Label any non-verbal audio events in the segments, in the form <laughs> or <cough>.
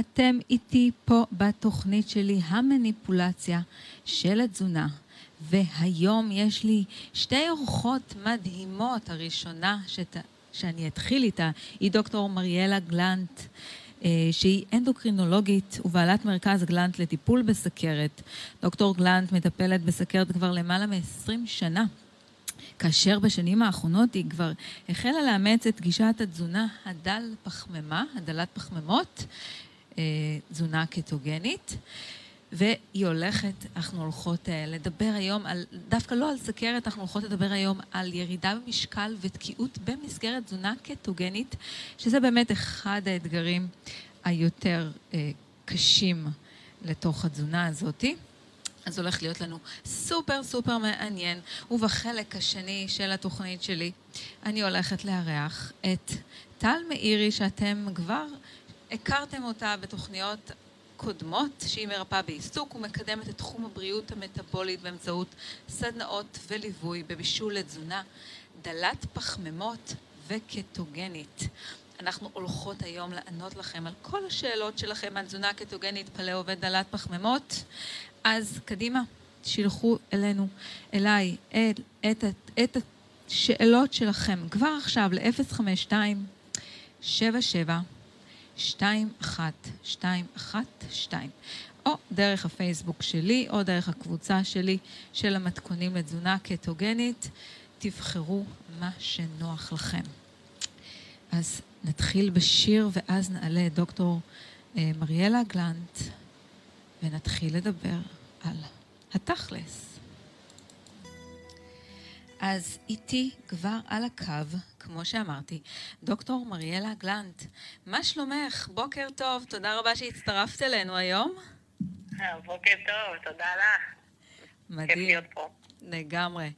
אתם איתי פה בתוכנית שלי, המניפולציה של התזונה. והיום יש לי שתי אורחות מדהימות. הראשונה שת... שאני אתחיל איתה היא דוקטור מריאלה גלנט. אה, שהיא אנדוקרינולוגית ובעלת מרכז גלנט לטיפול בסכרת. דוקטור גלנט מטפלת בסכרת כבר למעלה מ-20 שנה. כאשר בשנים האחרונות היא כבר החלה לאמץ את גישת התזונה הדל פחמימה, הדלת פחמימות, תזונה קטוגנית. והיא הולכת, אנחנו הולכות אה, לדבר היום על, דווקא לא על סכרת, אנחנו הולכות לדבר היום על ירידה במשקל ותקיעות במסגרת תזונה קטוגנית, שזה באמת אחד האתגרים היותר אה, קשים לתוך התזונה הזאתי. אז הולך להיות לנו סופר סופר מעניין, ובחלק השני של התוכנית שלי אני הולכת לארח את טל מאירי, שאתם כבר הכרתם אותה בתוכניות קודמות, שהיא מרפאה בעיסוק ומקדמת את תחום הבריאות המטבולית באמצעות סדנאות וליווי בבישול לתזונה דלת פחמימות וקטוגנית. אנחנו הולכות היום לענות לכם על כל השאלות שלכם על תזונה קטוגנית, פלאו ודלת פחמימות. אז קדימה, שילחו אלינו, אליי, את, את, את השאלות שלכם כבר עכשיו ל-052 77 21212 או דרך הפייסבוק שלי, או דרך הקבוצה שלי של המתכונים לתזונה קטוגנית. תבחרו מה שנוח לכם. אז נתחיל בשיר ואז נעלה את דוקטור אה, מריאלה גלנט ונתחיל לדבר על התכלס. אז איתי כבר על הקו, כמו שאמרתי, דוקטור מריאלה גלנט. מה שלומך? בוקר טוב, תודה רבה שהצטרפת אלינו היום. בוקר טוב, תודה לך. מדהים. כיף להיות פה. לגמרי.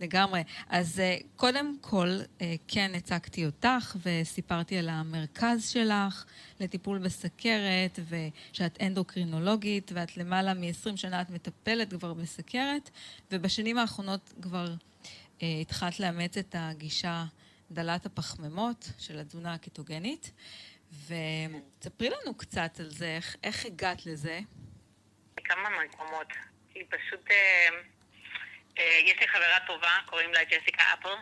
לגמרי. אז uh, קודם כל, uh, כן הצגתי אותך וסיפרתי על המרכז שלך לטיפול בסכרת, ושאת אנדוקרינולוגית, ואת למעלה מ-20 שנה את מטפלת כבר בסכרת, ובשנים האחרונות כבר התחלת לאמץ את הגישה דלת הפחמימות של התזונה הקטוגנית. ותספרי לנו קצת על זה, איך, איך הגעת לזה? כמה מקומות. כי פשוט... Uh... אה, יש לי חברה טובה, קוראים לה ג'סיקה אפל,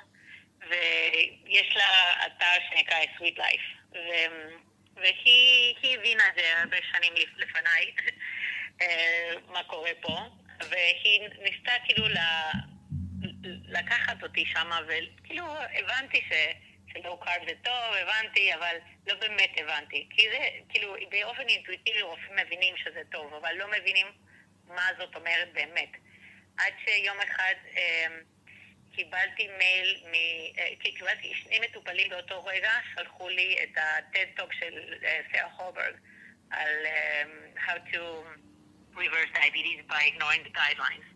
ויש לה אתר שנקרא Sweet Life. ו... והיא הבינה את זה הרבה שנים לפניי, <laughs> אה, מה קורה פה, והיא ניסתה כאילו. לקחת אותי שם, וכאילו הבנתי ש... ש low carb זה טוב, הבנתי, אבל לא באמת הבנתי. כי זה, כאילו, באופן אינטואיטיבי רופאים מבינים שזה טוב, אבל לא מבינים מה זאת אומרת באמת. עד שיום אחד אה, קיבלתי מייל, מ, אה, קיבלתי שני מטופלים באותו רגע, שלחו לי את ה TED talk של אה, שרה הולברג על אה, how to reverse diabetes by ignoring the guidelines.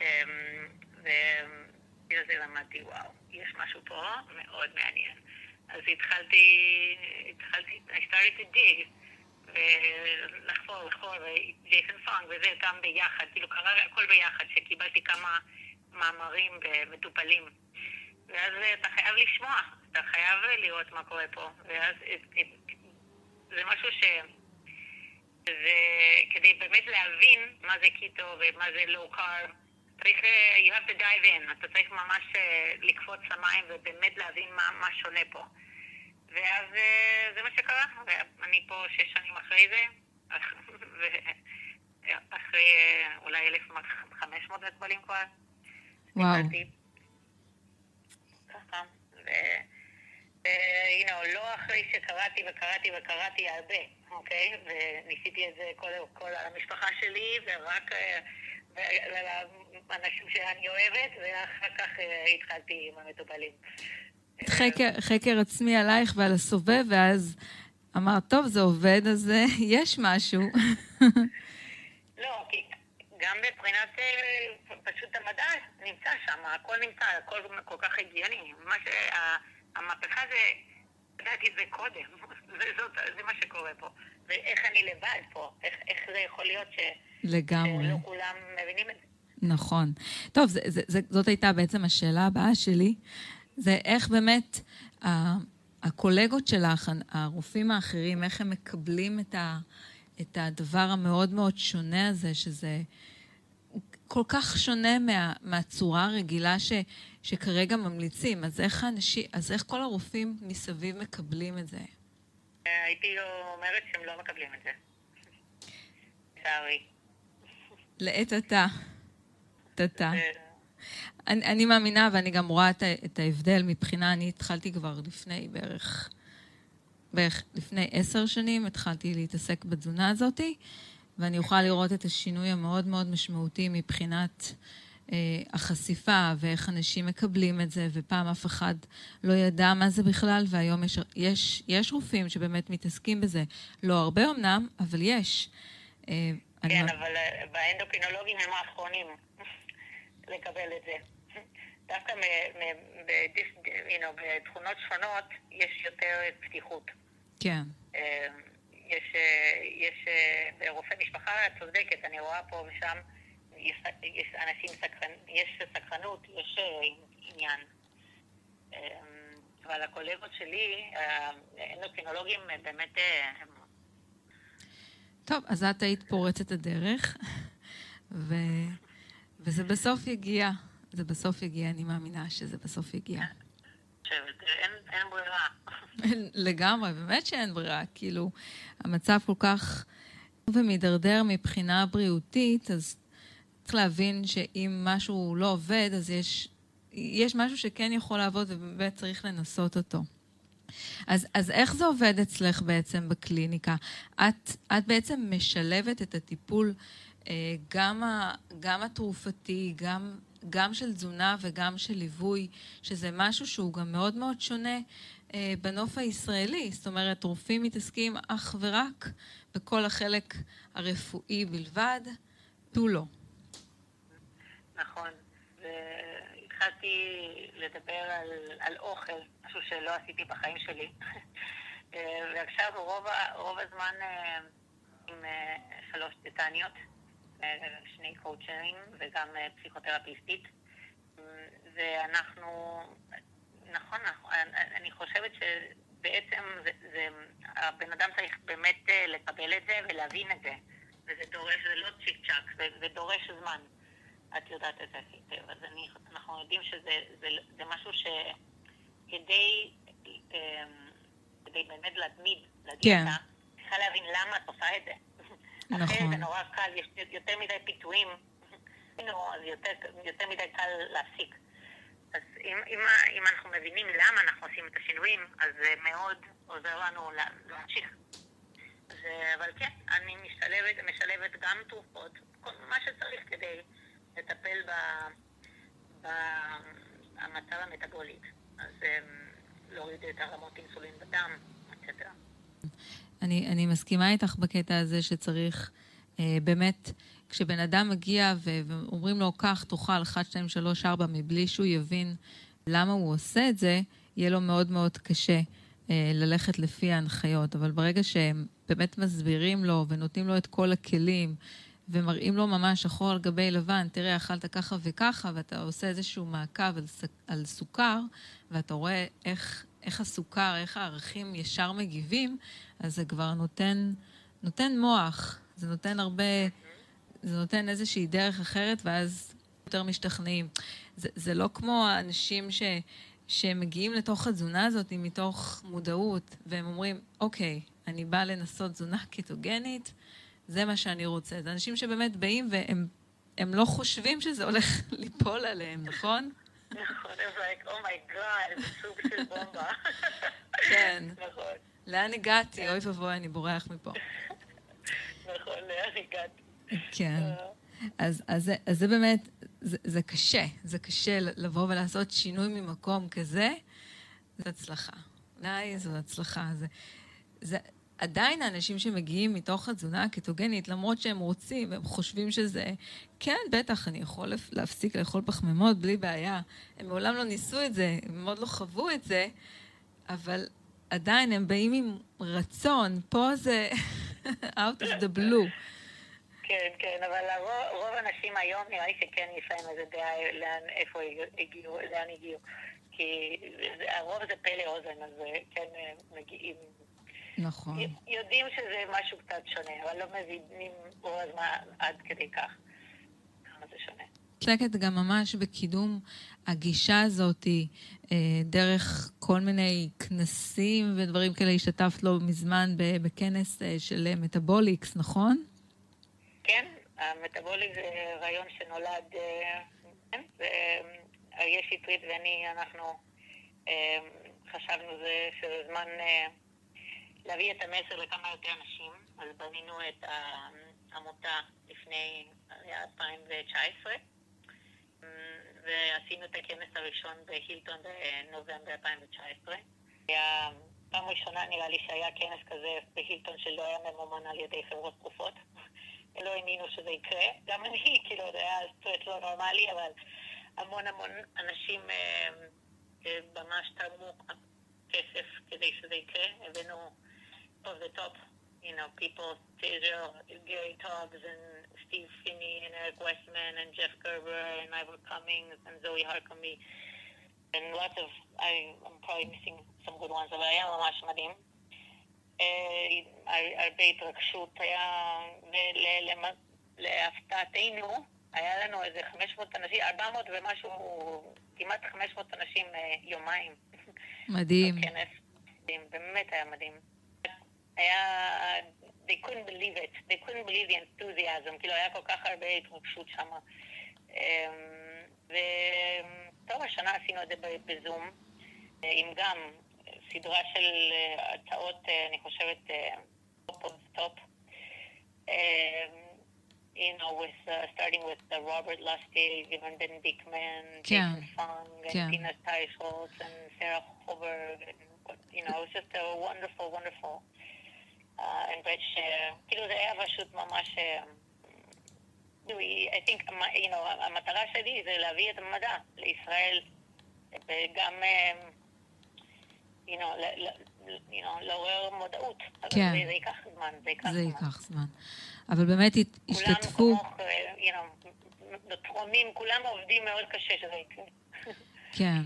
אה, ובגלל זה למדתי, וואו, יש משהו פה מאוד מעניין. אז התחלתי, התחלתי, I started to dig. ולחפור, לחפור, וג'ייסון פאנג וזה, גם ביחד, כאילו קרה הכל ביחד, שקיבלתי כמה מאמרים ומטופלים. ואז אתה חייב לשמוע, אתה חייב לראות מה קורה פה. ואז זה משהו ש... זה כדי באמת להבין מה זה קיטו ומה זה לואו קאר, צריך, you have to dive in, אתה צריך ממש לקפוץ למים ובאמת להבין מה, מה שונה פה. ואז אה, זה מה שקרה, ואני פה שש שנים אחרי זה, <laughs> אחרי אה, אולי 1,500 מטבלים כבר. וואו. ו... לא אחרי שקראתי וקראתי וקראתי הרבה, אוקיי? וניסיתי את זה כל, כל המשפחה שלי, ורק אה, לאנשים שאני אוהבת, ואחר כך התחלתי עם המטופלים. חקר, חקר עצמי עלייך ועל הסובב, ואז אמרת, טוב, זה עובד, אז אה, <laughs> יש משהו. לא, כי גם מבחינת אה, פשוט המדע נמצא שם, הכל נמצא, הכל כל כך הגיוני. מה שהמהפכה זה, ידעתי את זה קודם, <laughs> זה, זאת, זה מה שקורה פה. ואיך אני לבד פה, איך, איך זה יכול להיות ש... לגמרי. שלא כולם מבינים את זה. נכון. טוב, זה, זה, זה, זאת הייתה בעצם השאלה הבאה שלי. זה איך באמת הקולגות שלך, הרופאים האחרים, איך הם מקבלים את, ה, את הדבר המאוד מאוד שונה הזה, שזה כל כך שונה מה, מהצורה הרגילה ש, שכרגע ממליצים. אז איך, האנשים, אז איך כל הרופאים מסביב מקבלים את זה? הייתי אומרת שהם לא מקבלים את זה. לצערי. לעת עתה. עתה. אני, אני מאמינה, ואני גם רואה את, את ההבדל מבחינה, אני התחלתי כבר לפני בערך, בערך לפני עשר שנים, התחלתי להתעסק בתזונה הזאתי, ואני אוכל לראות את השינוי המאוד מאוד משמעותי מבחינת החשיפה ואיך אנשים מקבלים את זה, ופעם אף אחד לא ידע מה זה בכלל, והיום יש, יש, יש רופאים שבאמת מתעסקים בזה. לא הרבה אמנם, אבל יש. אה, כן, אני... אבל אה, באנדוקרינולוגים הם האחרונים <laughs> לקבל את זה. <laughs> דווקא בתכונות שונות יש יותר פתיחות. כן. אה, יש, אה, יש אה, ברופא משפחה, את צודקת, אני רואה פה ושם, יש, יש אנשים סקרנ... יש סקרנות, יש עניין. אבל הקולגות שלי, האנדוקרינולוגים, באמת... טוב, אז את היית פורצת הדרך, ו... וזה בסוף יגיע. זה בסוף יגיע, אני מאמינה שזה בסוף יגיע. אין ברירה. לגמרי, באמת שאין ברירה. כאילו, המצב כל כך ומידרדר מבחינה בריאותית, אז צריך להבין שאם משהו לא עובד, אז יש, יש משהו שכן יכול לעבוד ובאמת צריך לנסות אותו. אז, אז איך זה עובד אצלך בעצם בקליניקה? את, את בעצם משלבת את הטיפול אה, גם, ה, גם התרופתי, גם גם של תזונה וגם של ליווי, שזה משהו שהוא גם מאוד מאוד שונה אה, בנוף הישראלי. זאת אומרת, רופאים מתעסקים אך ורק בכל החלק הרפואי בלבד, תו לא. נכון. והתחלתי לדבר על, על אוכל, משהו שלא עשיתי בחיים שלי. אה, <laughs> ועכשיו רוב, רוב הזמן אה, עם אה, שלוש טיטניות. שני קואוצ'רים וגם אה, פסיכותרפיסטית. ואנחנו, נכון, אני חושבת שבעצם זה, זה, הבן אדם צריך באמת אה, לקבל את זה ולהבין את זה. וזה דורש, זה לא צ'יק צ'אק, זה, זה דורש זמן. את יודעת את זה היטב. אז אני, אנחנו יודעים שזה זה, זה משהו שכדי אה, כדי באמת להתמיד לדיאטה, כן. צריכה להבין למה את עושה את זה. נכון. אחרת זה נורא קל, יש יותר מדי פיתויים, אז יותר, יותר מדי קל להפסיק. אז אם, אם, אם אנחנו מבינים למה אנחנו עושים את השינויים, אז זה מאוד עוזר לנו להמשיך. אבל כן, אני משלבת, משלבת גם תרופות, כל מה שצריך כדי לטפל במצב המטבולית. אז אמ, להוריד את הרמות אינסולין בדם, etc. אני, אני מסכימה איתך בקטע הזה שצריך אה, באמת, כשבן אדם מגיע ואומרים לו, קח, תאכל 1, 2, 3, 4, מבלי שהוא יבין למה הוא עושה את זה, יהיה לו מאוד מאוד קשה אה, ללכת לפי ההנחיות. אבל ברגע שהם באמת מסבירים לו ונותנים לו את כל הכלים, ומראים לו ממש שחור על גבי לבן, תראה, אכלת ככה וככה, ואתה עושה איזשהו מעקב על, על סוכר, ואתה רואה איך, איך הסוכר, איך הערכים ישר מגיבים, אז זה כבר נותן, נותן מוח, זה נותן הרבה, זה נותן איזושהי דרך אחרת, ואז יותר משתכנעים. זה, זה לא כמו האנשים ש, שמגיעים לתוך התזונה הזאת מתוך מודעות, והם אומרים, אוקיי, אני באה לנסות תזונה קטוגנית, זה מה שאני רוצה. זה אנשים שבאמת באים והם הם לא חושבים שזה הולך <laughs> ליפול עליהם, נכון? נכון, הם oh my god, איזה סוג של בומבה. <laughs> כן. נכון. לאן הגעתי? אוי ואבוי, אני בורח מפה. נכון, לאן הגעתי. כן. אה. אז, אז, אז זה באמת, זה, זה קשה. זה קשה לבוא ולעשות שינוי ממקום כזה. זו הצלחה. אולי זו הצלחה. זה, זה, עדיין האנשים שמגיעים מתוך התזונה הקטוגנית, למרות שהם רוצים והם חושבים שזה, כן, בטח, אני יכול להפסיק לאכול פחמימות בלי בעיה. הם מעולם לא ניסו את זה, הם מאוד לא חוו את זה, אבל עדיין הם באים עם רצון. פה זה <laughs> out of the blue. כן, כן, אבל רוב, האנשים היום נראה לי שכן יש להם איזה דעה לאן, איפה הגיעו, לאן הגיעו. כי הרוב זה פלא אוזן, אז כן מגיעים. נכון. יודעים שזה משהו קצת שונה, אבל לא מבינים רוב הזמן עד כדי כך כמה זה שונה. מתלקת גם ממש בקידום הגישה הזאת, אה, דרך כל מיני כנסים ודברים כאלה. השתתפת לא מזמן בכנס אה, של מטאבוליקס, נכון? כן, המטאבוליקס זה רעיון שנולד, אה, כן, ואריה שטרית ואני, אנחנו חשבנו שזה זמן להביא את המסר לכמה יותר אנשים, אז בנינו את העמותה לפני 2019. ועשינו את הכנס הראשון בהילטון בנובמבר 2019. היה פעם ראשונה נראה לי שהיה כנס כזה בהילטון שלא היה ממומן על ידי חברות תרופות. לא האמינו שזה יקרה. גם אני, <laughs> כאילו, זה היה סטרס לא נורמלי, אבל המון המון אנשים אה, אה, ממש תרמו כסף כדי שזה יקרה. הבאנו of the top you know, people, Israel, Gary Tobbs and Steve Finney and Eric Westman and Jeff Gerber and Ivor Cummings and Zoe Harkamy and lots of, I, I'm probably missing some good ones, אבל היה ממש מדהים. הרבה התרגשות היה, ולהפתעתנו, היה לנו איזה 500 אנשים, 400 ומשהו, כמעט 500 אנשים יומיים. מדהים. באמת היה מדהים. היה... they couldn't believe it, they couldn't believe the enthusiasm, כאילו היה כל כך הרבה התרגשות שם. אמ, וטוב, השנה עשינו את זה בזום, עם גם סדרה של אה, הצעות, אה, אני חושבת, טופ אוף טופ. you know, with uh, starting with uh, Robert Lustig and Ben Dickman, Jason Fung, and yeah. Tina Teisholz, and Sarah Hoberg, and you know, it was just a wonderful, wonderful האמת שכאילו זה היה פשוט ממש... I think, you know, המטרה שלי זה להביא את המדע לישראל, וגם, you know, you know, לעורר מודעות. כן. זה, זה ייקח זמן, זה ייקח זה זמן. ייקח זמן. אבל באמת השתתפו... כולם כמוך, you know, תורמים, כולם עובדים מאוד קשה שזה יקרה. כן,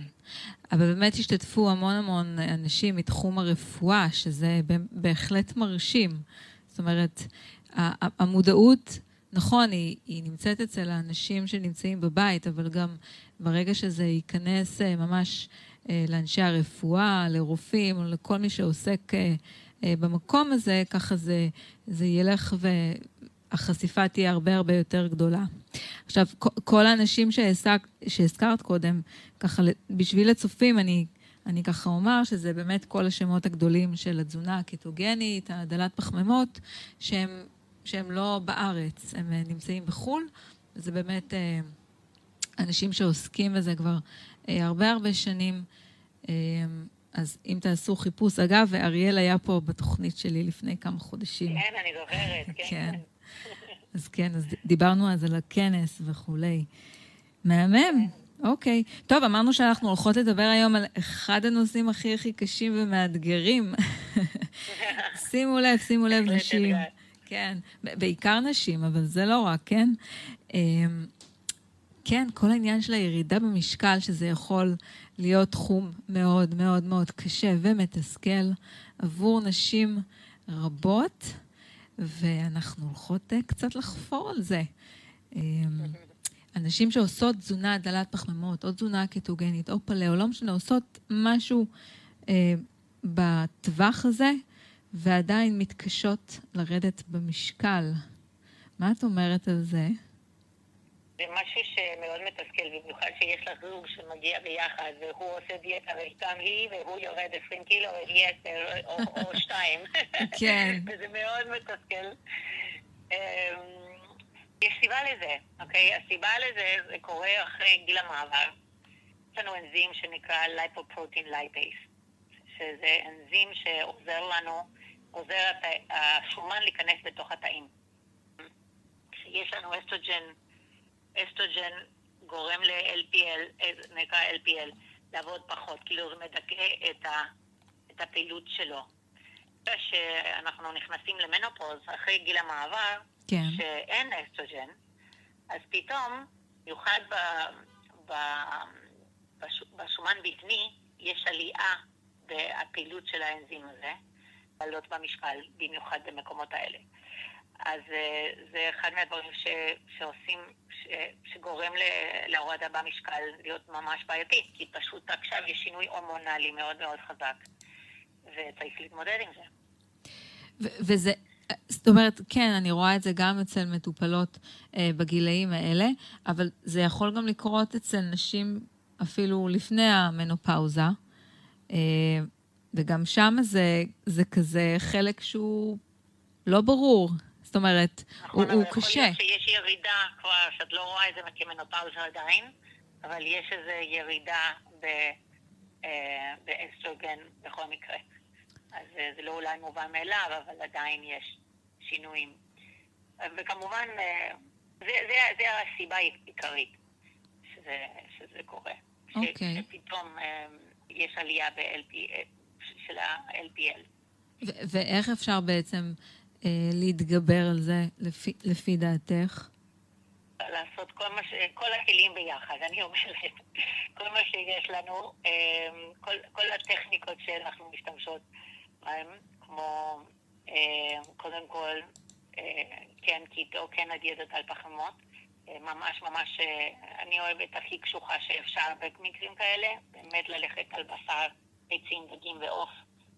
אבל באמת השתתפו המון המון אנשים מתחום הרפואה, שזה בהחלט מרשים. זאת אומרת, המודעות, נכון, היא, היא נמצאת אצל האנשים שנמצאים בבית, אבל גם ברגע שזה ייכנס אה, ממש אה, לאנשי הרפואה, לרופאים, לכל מי שעוסק אה, במקום הזה, ככה זה, זה ילך ו... החשיפה תהיה הרבה הרבה יותר גדולה. עכשיו, כל האנשים שהזכרת, שהזכרת קודם, ככה בשביל הצופים, אני, אני ככה אומר שזה באמת כל השמות הגדולים של התזונה הקטוגנית, הדלת פחמימות, שהם, שהם לא בארץ, הם אה, נמצאים בחו"ל. זה באמת אה, אנשים שעוסקים בזה כבר אה, הרבה הרבה שנים. אז אם תעשו חיפוש, אגב, אריאל היה פה בתוכנית שלי לפני כמה חודשים. כן, אני זוכרת, כן. כן. אז כן, אז דיברנו אז על הכנס וכולי. מהמם. אוקיי. טוב, אמרנו שאנחנו הולכות לדבר היום על אחד הנושאים הכי הכי קשים ומאתגרים. <laughs> שימו לב, שימו לב, נשים. כן, בעיקר נשים, אבל זה לא רק, כן? אמ, כן, כל העניין של הירידה במשקל, שזה יכול להיות תחום מאוד מאוד מאוד קשה ומתסכל עבור נשים רבות. ואנחנו הולכות אה, קצת לחפור על זה. אמ, אנשים שעושות תזונה דלת פחמימות, או תזונה קטוגנית, או פלאו, לא משנה, עושות משהו אה, בטווח הזה, ועדיין מתקשות לרדת במשקל. מה את אומרת על זה? זה משהו שמאוד מתסכל, במיוחד שיש לך זוג שמגיע ביחד, והוא עושה דיאטה וגם היא, והוא יורד 20 קילו, והיא 10 או, או <laughs> 2. כן. <laughs> וזה מאוד מתסכל. אמ, יש סיבה לזה, אוקיי? הסיבה לזה, זה קורה אחרי גיל המעבר. יש לנו אנזים שנקרא lipoprotein lipase, שזה אנזים שעוזר לנו, עוזר השומן להיכנס בתוך התאים. כשיש לנו אסטרוג'ן אסטרוג'ן גורם ל-LPL, אה, נקרא LPL, לעבוד פחות, כאילו זה מדכא את, ה, את הפעילות שלו. כשאנחנו נכנסים למנופוז אחרי גיל המעבר, כן. שאין אסטרוג'ן, אז פתאום, במיוחד בשומן בטני יש עלייה בפעילות של האנזים הזה, לעלות במשקל, במיוחד במקומות האלה. אז אה, זה אחד מהדברים ש, שעושים, שגורם להורדה במשקל להיות ממש בעייתי, כי פשוט עכשיו יש שינוי הורמונלי מאוד מאוד חזק, וצריך להתמודד עם זה. וזה, זאת אומרת, כן, אני רואה את זה גם אצל מטופלות אה, בגילאים האלה, אבל זה יכול גם לקרות אצל נשים אפילו לפני המנופאוזה, אה, וגם שם זה, זה כזה חלק שהוא לא ברור. זאת אומרת, נכון, הוא, הוא קשה. נכון, אבל יכול להיות שיש ירידה כבר, שאת לא רואה את זה כמנופאוזה עדיין, אבל יש איזו ירידה אה, באסטרוגן בכל מקרה. אז אה, זה לא אולי מובן מאליו, אבל עדיין יש שינויים. וכמובן, אה, זה, זה, זה הסיבה העיקרית שזה, שזה קורה. אוקיי. Okay. שפתאום יש עלייה ב-LP, של ה-LPL. ואיך אפשר בעצם אה, להתגבר על זה, לפי, לפי דעתך? לעשות כל, מה ש... כל הכלים ביחד, אני אומרת. כל מה שיש לנו, אה, כל, כל הטכניקות שאנחנו משתמשות בהן, כמו אה, קודם כל כן קיטו, כן הדיאטות על פחמות. ממש ממש, אני אוהבת הכי קשוחה שאפשר במקרים כאלה, באמת ללכת על בשר, ביצים, דגים ועוף,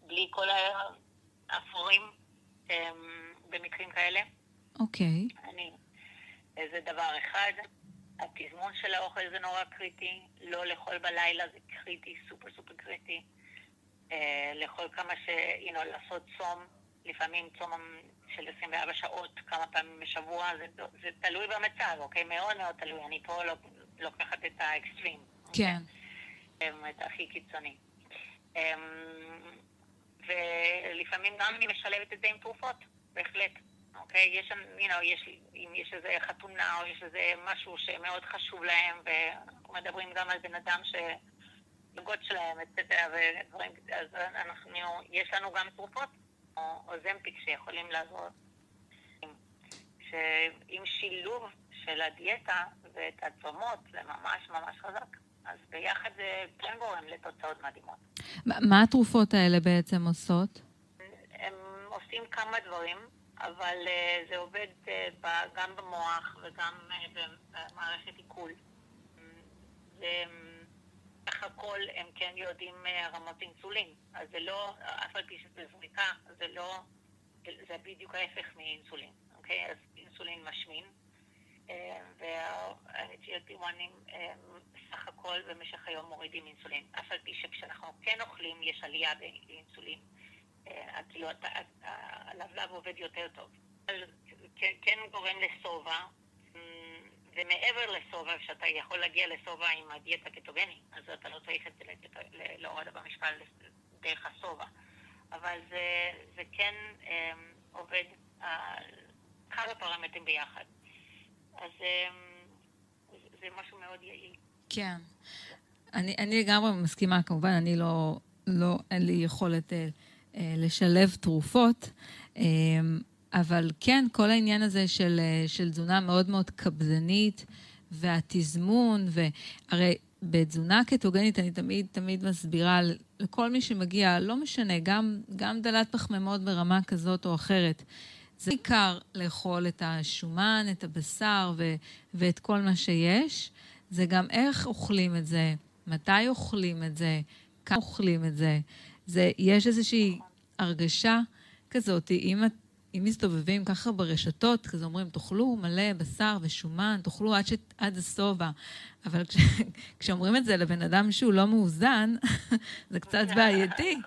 בלי כל האפורים במקרים כאלה. אוקיי. Okay. אני, זה דבר אחד. התזמון של האוכל זה נורא קריטי, לא לאכול בלילה זה קריטי, סופר סופר קריטי. אה, לאכול כמה ש... you know, לעשות צום, לפעמים צום של 24 שעות, כמה פעמים בשבוע, זה, זה תלוי במצב, אוקיי? מאוד מאוד תלוי. אני פה לא, לוקחת את האקסטרים. כן. אוקיי? את הכי קיצוני. אמ, ולפעמים גם אני משלבת את זה עם תרופות, בהחלט. אוקיי? יש, you know, יש, אם יש איזה חתונה או יש איזה משהו שמאוד חשוב להם, ואנחנו מדברים גם על בן אדם ש... דרגות שלהם, אצטרה, ודברים, אז אנחנו, יש לנו גם תרופות, או, או זמפיק, שיכולים לעזור. שעם שילוב של הדיאטה ואת הצומות, זה ממש ממש חזק. אז ביחד זה כן גורם לתוצאות מדהימות. מה התרופות האלה בעצם עושות? הם עושים כמה דברים, אבל uh, זה עובד uh, גם במוח וגם uh, במערכת עיכול. בסך הכל הם כן יודעים רמות אינסולין, אז זה לא, אף על פי שזה זריקה, זה לא, זה בדיוק ההפך מאינסולין, אוקיי? אז אינסולין משמין, וה-GLP-1 סך הכל במשך היום מורידים אינסולין. אף על פי שכשאנחנו כן אוכלים יש עלייה באינסולין. אה, כאילו הלבלב עובד יותר טוב. כן, כן גורם לשובע, ומעבר לשובע, שאתה יכול להגיע לשובע עם הדיאטה קטוגני, אז אתה לא צריך להורדה במשקל דרך השובע. אבל זה, כן אה, עובד על כמה פרמטרים ביחד. אז אה, זה משהו מאוד יעיל. כן. אני, אני לגמרי מסכימה, כמובן, אני לא, לא, אין לי יכולת אה, אה, לשלב תרופות, אה, אבל כן, כל העניין הזה של, אה, של תזונה מאוד מאוד קפדנית, והתזמון, והרי בתזונה קטוגנית אני תמיד תמיד מסבירה לכל מי שמגיע, לא משנה, גם, גם דלת פחמימות ברמה כזאת או אחרת. זה בעיקר לאכול את השומן, את הבשר ו, ואת כל מה שיש. זה גם איך אוכלים את זה, מתי אוכלים את זה, כמה אוכלים את זה. זה יש איזושהי הרגשה כזאת, אם, אם מסתובבים ככה ברשתות, כזה אומרים, תאכלו מלא בשר ושומן, תאכלו עד, ש, עד השובע. אבל כש, <laughs> כשאומרים את זה לבן אדם שהוא לא מאוזן, <laughs> זה קצת בעייתי.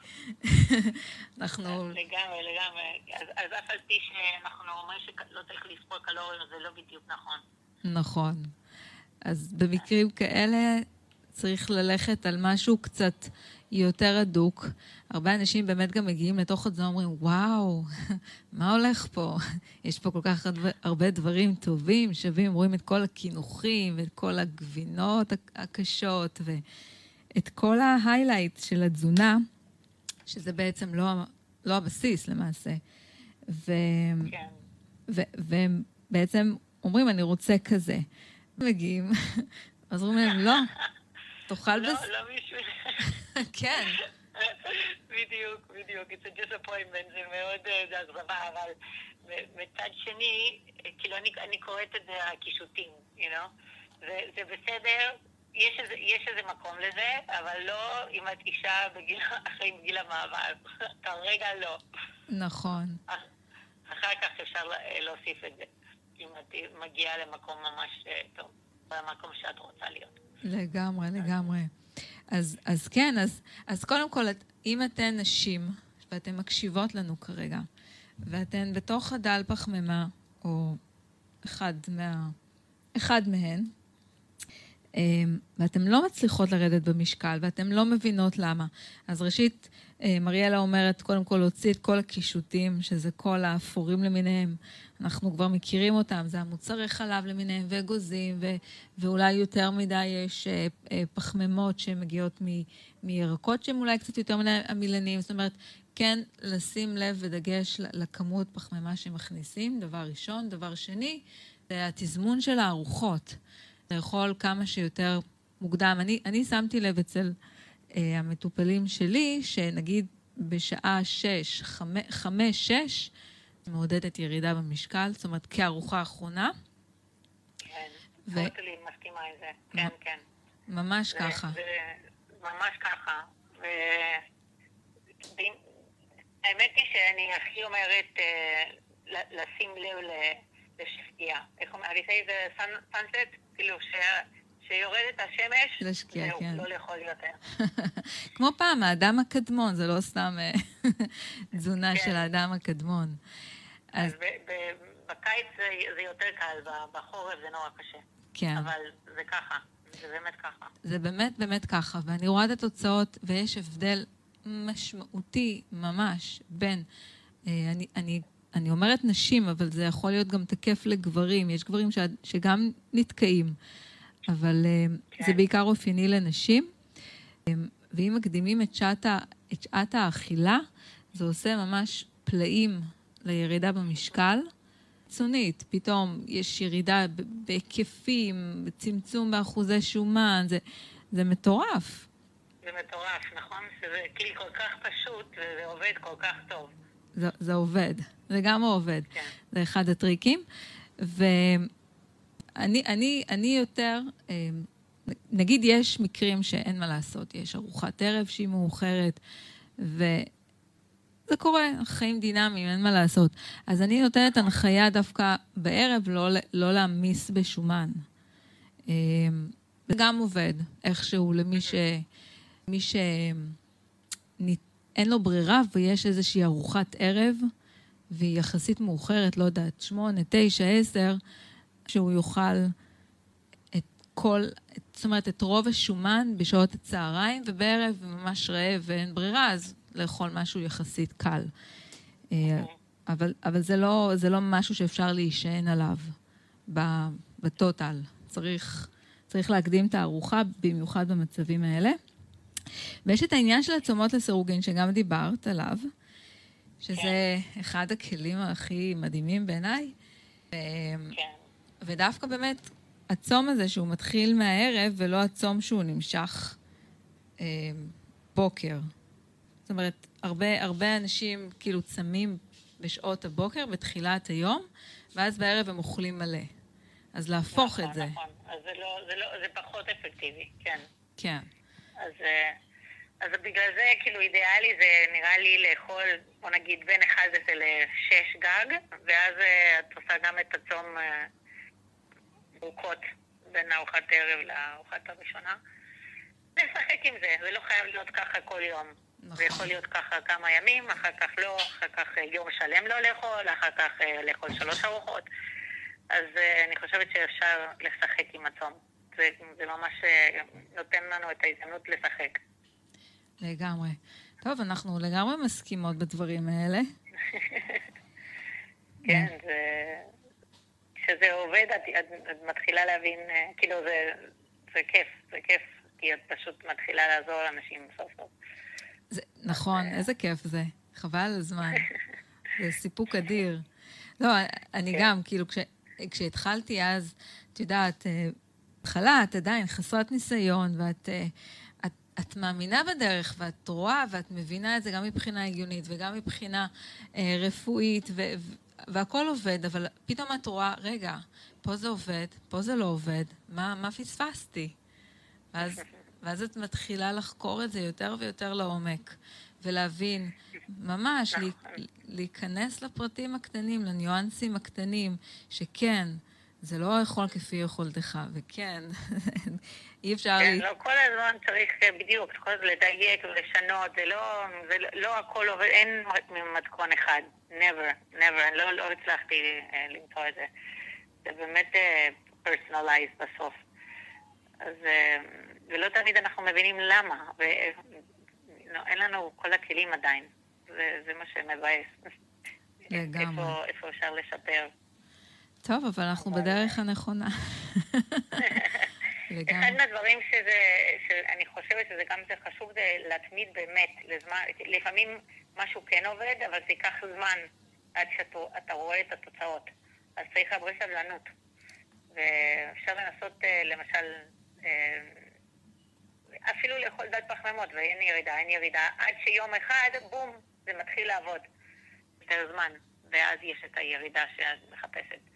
<laughs> אנחנו... לגמרי, לגמרי. אז, אז אף על פי שאנחנו אומרים שלא צריך לספור קלוריות, זה לא בדיוק נכון. נכון. אז במקרים כאלה צריך ללכת על משהו קצת יותר הדוק. הרבה אנשים באמת גם מגיעים לתוך את זה ואומרים, וואו, <laughs> מה הולך פה? <laughs> יש פה כל כך הרבה דברים טובים, שווים, רואים את כל הקינוחים ואת כל הגבינות הקשות ואת כל ההיילייט של התזונה, שזה בעצם לא, לא הבסיס למעשה. ו... כן. והם בעצם אומרים, אני רוצה כזה. מגיעים, <laughs> אז אומרים להם, לא, תאכל לא, בס... לא בשביל... <laughs> כן. בדיוק, בדיוק. It's a disappointment, זה מאוד, אה, זה אכזבה, אבל מצד שני, כאילו אני, אני קוראת את זה הקישוטים, you know? זה, זה בסדר, יש איזה, יש איזה מקום לזה, אבל לא אם את אישה בגיל, <laughs> אחרי גיל המעבר. <laughs> כרגע לא. נכון. אחר כך אפשר להוסיף את זה, אם את מגיעה למקום ממש אה, טוב, למקום שאת רוצה להיות. לגמרי, לגמרי. אז, אז כן, אז, אז קודם כל, אם אתן נשים, ואתן מקשיבות לנו כרגע, ואתן בתוך חדל פחמימה, או אחד, מה, אחד מהן, אמ, ואתן לא מצליחות לרדת במשקל, ואתן לא מבינות למה. אז ראשית, מריאלה אומרת, קודם כל להוציא את כל הקישוטים, שזה כל האפורים למיניהם. אנחנו כבר מכירים אותם, זה המוצרי חלב למיניהם, ואגוזים, ו- ואולי יותר מדי יש אה, אה, פחמימות שמגיעות מ- מירקות שהם אולי קצת יותר מדי עמילניים. זאת אומרת, כן לשים לב ודגש לכמות פחמימה שמכניסים, דבר ראשון. דבר שני, זה התזמון של הארוחות. לאכול כמה שיותר מוקדם. אני, אני שמתי לב אצל אה, המטופלים שלי, שנגיד בשעה שש, חמש, שש, מעודדת ירידה במשקל, זאת אומרת, כארוחה אחרונה. כן, ו... לי מסכימה עם זה, כן, כן. ממש ככה. ממש ככה. האמת היא שאני הכי אומרת אה, לשים לב לשקיעה. איך? אני say the sunset? כאילו, שיורדת השמש, להשקיע, זהו, כן. לא לאכול יותר. <laughs> כמו פעם, האדם הקדמון, זה לא סתם אה, <laughs> תזונה כן. של האדם הקדמון. אז, אז בקיץ זה, זה יותר קל, בחורף זה נורא קשה. כן. אבל זה ככה, זה באמת ככה. זה באמת באמת ככה, ואני רואה את התוצאות, ויש הבדל משמעותי ממש בין... אה, אני, אני אני אומרת נשים, אבל זה יכול להיות גם תקף לגברים. יש גברים ש... שגם נתקעים, אבל אה, כן. זה בעיקר אופייני לנשים. אה, ואם מקדימים את שעת, ה... את שעת האכילה, זה עושה ממש פלאים לירידה במשקל. קיצונית, פתאום יש ירידה בהיקפים, צמצום באחוזי שומן, זה, זה מטורף. זה מטורף, נכון? שזה כלי כל כך פשוט וזה עובד כל כך טוב. זה, זה עובד, זה גם עובד. כן. זה אחד הטריקים. ואני אני, אני יותר, אה, נגיד יש מקרים שאין מה לעשות, יש ארוחת ערב שהיא מאוחרת, וזה קורה, חיים דינמיים, אין מה לעשות. אז אני נותנת הנחיה דווקא בערב לא, לא להעמיס בשומן. אה, זה גם עובד איכשהו למי ש... מי ש... אין לו ברירה ויש איזושהי ארוחת ערב, והיא יחסית מאוחרת, לא יודעת, שמונה, תשע, עשר, שהוא יאכל את כל, זאת אומרת, את רוב השומן בשעות הצהריים, ובערב ממש רעב ואין ברירה, אז לאכול משהו יחסית קל. אה, אבל, אבל זה, לא, זה לא משהו שאפשר להישען עליו בטוטל. צריך, צריך להקדים את הארוחה, במיוחד במצבים האלה. ויש את העניין של הצומות לסירוגין, שגם דיברת עליו, שזה כן. אחד הכלים הכי מדהימים בעיניי. כן. ודווקא באמת, הצום הזה שהוא מתחיל מהערב, ולא הצום שהוא נמשך אה, בוקר. זאת אומרת, הרבה, הרבה אנשים כאילו צמים בשעות הבוקר, בתחילת היום, ואז בערב הם אוכלים מלא. אז להפוך נכון, את זה. נכון, אז זה, לא, זה, לא, זה פחות אפקטיבי, כן. כן. אז, אה, אז בגלל זה, כאילו, אידיאלי זה נראה לי לאכול, בוא נגיד, בין 11 ל-6 גג, ואז אה, את עושה גם את הצום אה, ארוכות בין ארוחת ערב לארוחת הראשונה. לשחק עם זה, זה לא חייב להיות ככה כל יום. נכון. זה יכול להיות ככה כמה ימים, אחר כך לא, אחר כך יום שלם לא לאכול, אחר כך לאכול שלוש ארוחות. אז אני חושבת שאפשר לשחק עם הצום. זה, זה ממש אה, נותן לנו את ההזדמנות לשחק. לגמרי. טוב, אנחנו לגמרי מסכימות בדברים האלה. <laughs> כן, זה... כשזה עובד, את, את, את מתחילה להבין, אה, כאילו זה, זה כיף, זה כיף, כי את פשוט מתחילה לעזור לאנשים סוף סוף. זה, נכון, אה, איזה כיף זה. חבל על הזמן. <laughs> זה סיפוק אדיר. לא, אני כן. גם, כאילו, כש, כשהתחלתי אז, את יודעת, בהתחלה את עדיין חסרת ניסיון, ואת אה, את, את מאמינה בדרך, ואת רואה, ואת מבינה את זה גם מבחינה הגיונית וגם מבחינה אה, רפואית, ו, והכל עובד, אבל פתאום את רואה, רגע, פה זה עובד, פה זה לא עובד, מה, מה פספסתי? ואז, ואז את מתחילה לחקור את זה יותר ויותר לעומק, ולהבין, ממש, לי, להיכנס לפרטים הקטנים, לניואנסים הקטנים, שכן, זה לא יכול כפי יכולתך, וכן, <laughs> אי אפשר... כן, לא, כל הזמן צריך בדיוק, כל הזמן לדייק ולשנות, זה לא, זה לא הכל עובד, אין מתכון אחד, never, never, לא, לא הצלחתי uh, למצוא את זה. זה באמת uh, personalized בסוף. אז, uh, ולא תמיד אנחנו מבינים למה, ואין לא, לנו כל הכלים עדיין, וזה מה שמבאס. לגמרי. איפה, איפה אפשר לשפר. טוב, אבל אנחנו בדרך הנכונה. <laughs> אחד מהדברים שזה, שאני חושבת שזה גם זה חשוב, זה להתמיד באמת לזמן, לפעמים משהו כן עובד, אבל זה ייקח זמן עד שאתה רואה את התוצאות. אז צריך הרבה סבלנות. ואפשר לנסות, אה, למשל, אה, אפילו לאכול דל פחמימות, ואין ירידה, אין ירידה, עד שיום אחד, בום, זה מתחיל לעבוד. יותר זמן, ואז יש את הירידה שאת מחפשת.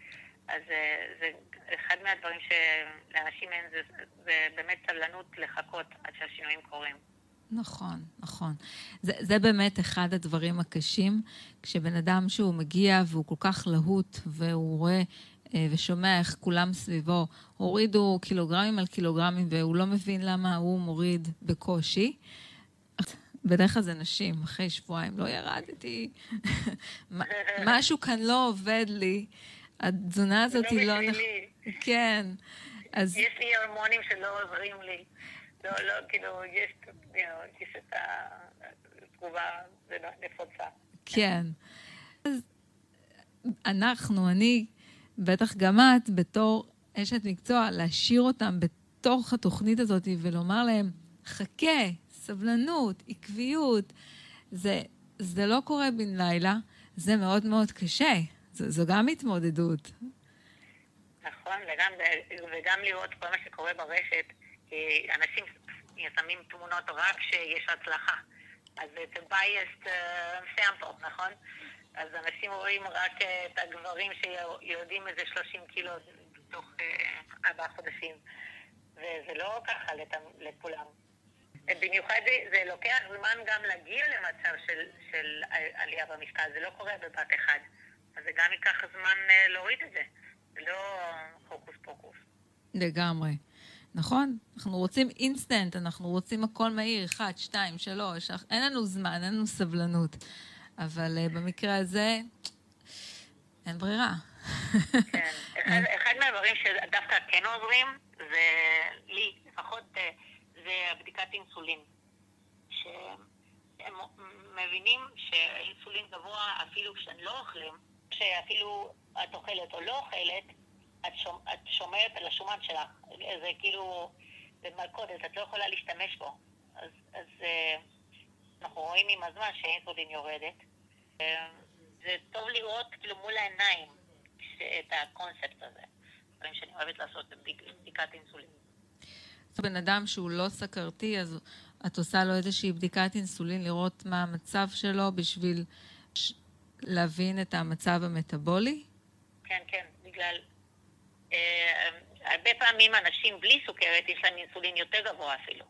אז אה, זה אחד מהדברים שלאנשים אין, זה, זה באמת סבלנות לחכות עד שהשינויים קורים. נכון, נכון. זה, זה באמת אחד הדברים הקשים, כשבן אדם שהוא מגיע והוא כל כך להוט, והוא רואה אה, ושומע איך כולם סביבו הורידו קילוגרמים על קילוגרמים, והוא לא מבין למה הוא מוריד בקושי. בדרך כלל זה נשים, אחרי שבועיים, לא ירדתי, <laughs> <laughs> משהו כאן לא עובד לי. התזונה הזאת היא לא... נכונה. כן. אז... יש לי הרמונים שלא עוזרים לי. לא, לא, כאילו, יש, יש את התגובה נפוצה. כן. אז אנחנו, אני, בטח גם את, בתור אשת מקצוע, להשאיר אותם בתוך התוכנית הזאת ולומר להם, חכה, סבלנות, עקביות. זה, זה לא קורה בן לילה, זה מאוד מאוד קשה. זו, זו גם התמודדות. נכון, וגם, וגם לראות כל מה שקורה ברשת, אנשים שמים תמונות רק כשיש הצלחה. אז זה biased uh, sample, נכון? אז אנשים רואים רק uh, את הגברים שיורדים איזה 30 קילו תוך uh, ארבעה חודשים. וזה לא ככה לכולם. במיוחד זה, זה לוקח זמן גם להגיע למצב של, של עלייה במשקל, זה לא קורה בבת אחד. אז זה גם ייקח זמן אה, להוריד את זה. זה לא הוקוס פוקוס. לגמרי. נכון? אנחנו רוצים אינסטנט, אנחנו רוצים הכל מהיר, אחד, שתיים, שלוש, אין לנו זמן, אין לנו סבלנות. אבל uh, במקרה הזה, אין ברירה. כן. <laughs> אחד, אחד מהדברים שדווקא כן עוזרים, זה לי, לפחות, אה, זה בדיקת אינסולין. שהם מבינים שאינסולין גבוה, אפילו כשהם לא אוכלים, שאפילו את אוכלת או לא אוכלת, את, שומ, את שומרת על השומן שלך. זה כאילו במלכודת, את לא יכולה להשתמש בו. אז, אז אה, אנחנו רואים עם הזמן שהאינסולין יורדת. אה, זה טוב לראות כאילו מול העיניים את הקונספט הזה. דברים שאני אוהבת לעשות בדיקת אינסולין. בן אדם שהוא לא סכרתי, אז את עושה לו איזושהי בדיקת אינסולין, לראות מה המצב שלו בשביל להבין את המצב המטאבולי? כן, כן, בגלל... אה, הרבה פעמים אנשים בלי סוכרת, יש להם אינסולין יותר גבוה אפילו.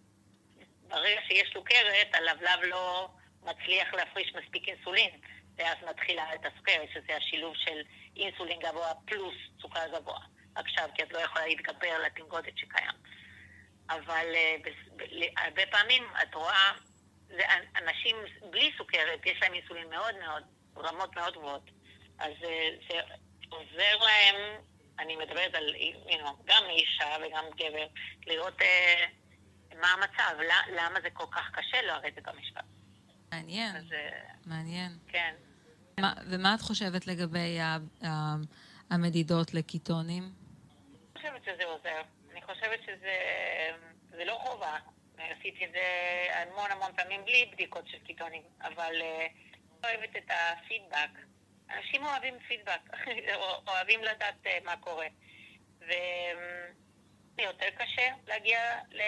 ברגע שיש סוכרת, הלבלב לא מצליח להפריש מספיק אינסולין, ואז מתחילה את הסוכרת, שזה השילוב של אינסולין גבוה פלוס סוכר גבוה. עכשיו, כי את לא יכולה להתגבר לתנגודת שקיים. אבל uh, הרבה פעמים את רואה, זה, אנשים בלי סוכרת, יש להם אינסולין מאוד מאוד רמות מאוד גבוהות. אז אה, זה עוזר להם, אני מדברת על you know, גם אישה וגם גבר, לראות אה, מה המצב, למה זה כל כך קשה לרדת במשפט. מעניין, אז, אה, מעניין. כן. מה, ומה את חושבת לגבי ה, ה, המדידות לקיטונים? אני חושבת שזה עוזר. אני חושבת שזה לא חובה. עשיתי את זה המון המון פעמים בלי בדיקות של קיטונים, אבל... Uh, אוהבת את הפידבק. אנשים אוהבים פידבק, <laughs> אוהבים לדעת uh, מה קורה. ו... יותר קשה להגיע ל...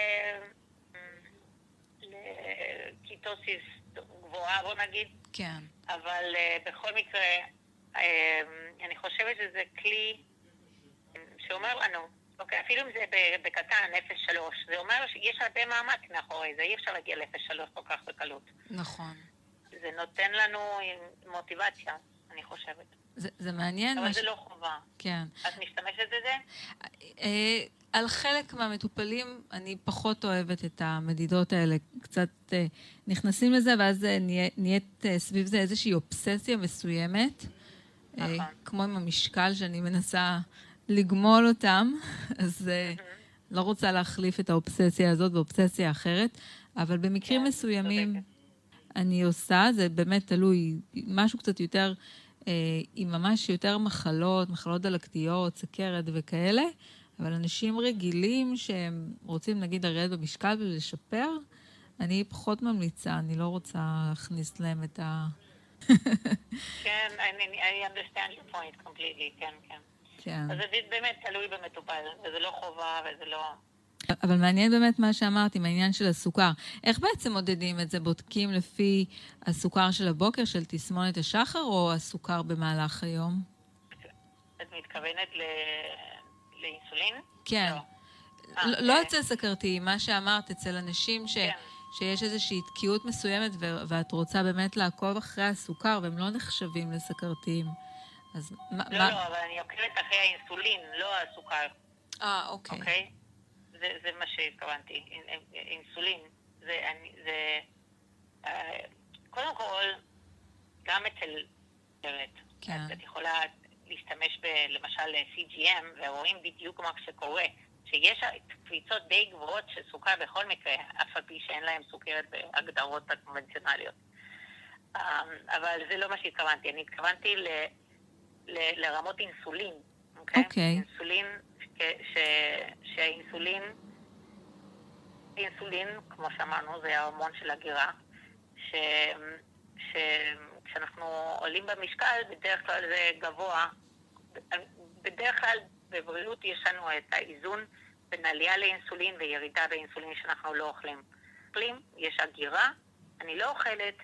לקיטוסיס גבוהה, בוא נגיד. כן. אבל uh, בכל מקרה, uh, אני חושבת שזה כלי שאומר לנו, אוקיי, אפילו אם זה בקטן, 0.3, זה אומר שיש הרבה מאמץ מאחורי זה, אי אפשר להגיע ל-0.3 כל כך בקלות. נכון. זה נותן לנו מוטיבציה, אני חושבת. זה, זה מעניין. אבל זה ש... לא חובה. כן. את משתמשת בזה? אה, על חלק מהמטופלים אני פחות אוהבת את המדידות האלה. קצת אה, נכנסים לזה, ואז אה, נהיית סביב זה איזושהי אובססיה מסוימת. נכון. כמו עם המשקל שאני מנסה לגמול אותם, <laughs> אז לא רוצה להחליף את האובססיה הזאת באובססיה אחרת, אבל במקרים כן, מסוימים אני עושה, זה באמת תלוי, משהו קצת יותר, אה, עם ממש יותר מחלות, מחלות דלקתיות, סכרת וכאלה, אבל אנשים רגילים שהם רוצים נגיד לרדת במשקל ולשפר, אני פחות ממליצה, אני לא רוצה להכניס להם את ה... <laughs> כן, I understand your point completely, כן, כן. כן. אז זה באמת תלוי במטופל, וזה לא חובה וזה לא... אבל מעניין באמת מה שאמרת עם העניין של הסוכר. איך בעצם מודדים את זה? בודקים לפי הסוכר של הבוקר, של תסמונת השחר, או הסוכר במהלך היום? את מתכוונת ל... לאינסולין? כן. לא, 아, לא, לא אצל סכרתי, מה שאמרת, אצל אנשים ש... כן. שיש איזושהי תקיעות מסוימת ו- ואת רוצה באמת לעקוב אחרי הסוכר והם לא נחשבים לסכרתיים. אז מה... לא, מה... לא, אבל אני עוקבת אחרי האינסולין, לא הסוכר. אה, אוקיי. אוקיי? זה, זה מה שהתכוונתי. אינסולין, זה... זה אה, קודם כל, גם אצל... כן. את יכולה להשתמש ב, למשל CGM, ורואים בדיוק מה שקורה. שיש קפיצות די גבוהות של סוכר בכל מקרה, אף על פי שאין להם סוכרת בהגדרות הקונבנציונליות. אה, אבל זה לא מה שהתכוונתי. אני התכוונתי ל... ל, לרמות אינסולין, אוקיי? אוקיי. אינסולין, שהאינסולין, אינסולין, כמו שאמרנו, זה ההורמון של הגירה, שכשאנחנו עולים במשקל, בדרך כלל זה גבוה. בדרך כלל בבריאות יש לנו את האיזון בין עלייה לאינסולין וירידה באינסולין שאנחנו לא אוכלים. אוכלים, יש הגירה, אני לא אוכלת,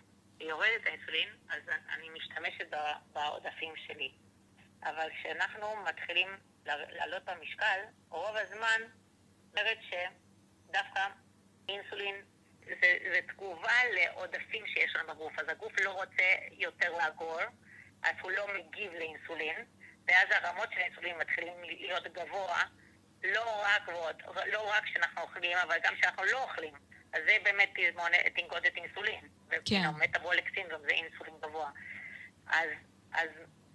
יורדת האינסולין, אז אני משתמשת בעודפים שלי. אבל כשאנחנו מתחילים לעלות במשקל, רוב הזמן אומרת שדווקא אינסולין זה, זה תגובה לעודפים שיש לנו בגוף, אז הגוף לא רוצה יותר לאגור, אז הוא לא מגיב לאינסולין, ואז הרמות של האינסולין מתחילים להיות גבוה, לא רק גבוהות, לא רק כשאנחנו אוכלים, אבל גם כשאנחנו לא אוכלים. אז זה באמת תנגודת אינסולין. כן. סינדרום זה אינסולין גבוה. אז, אז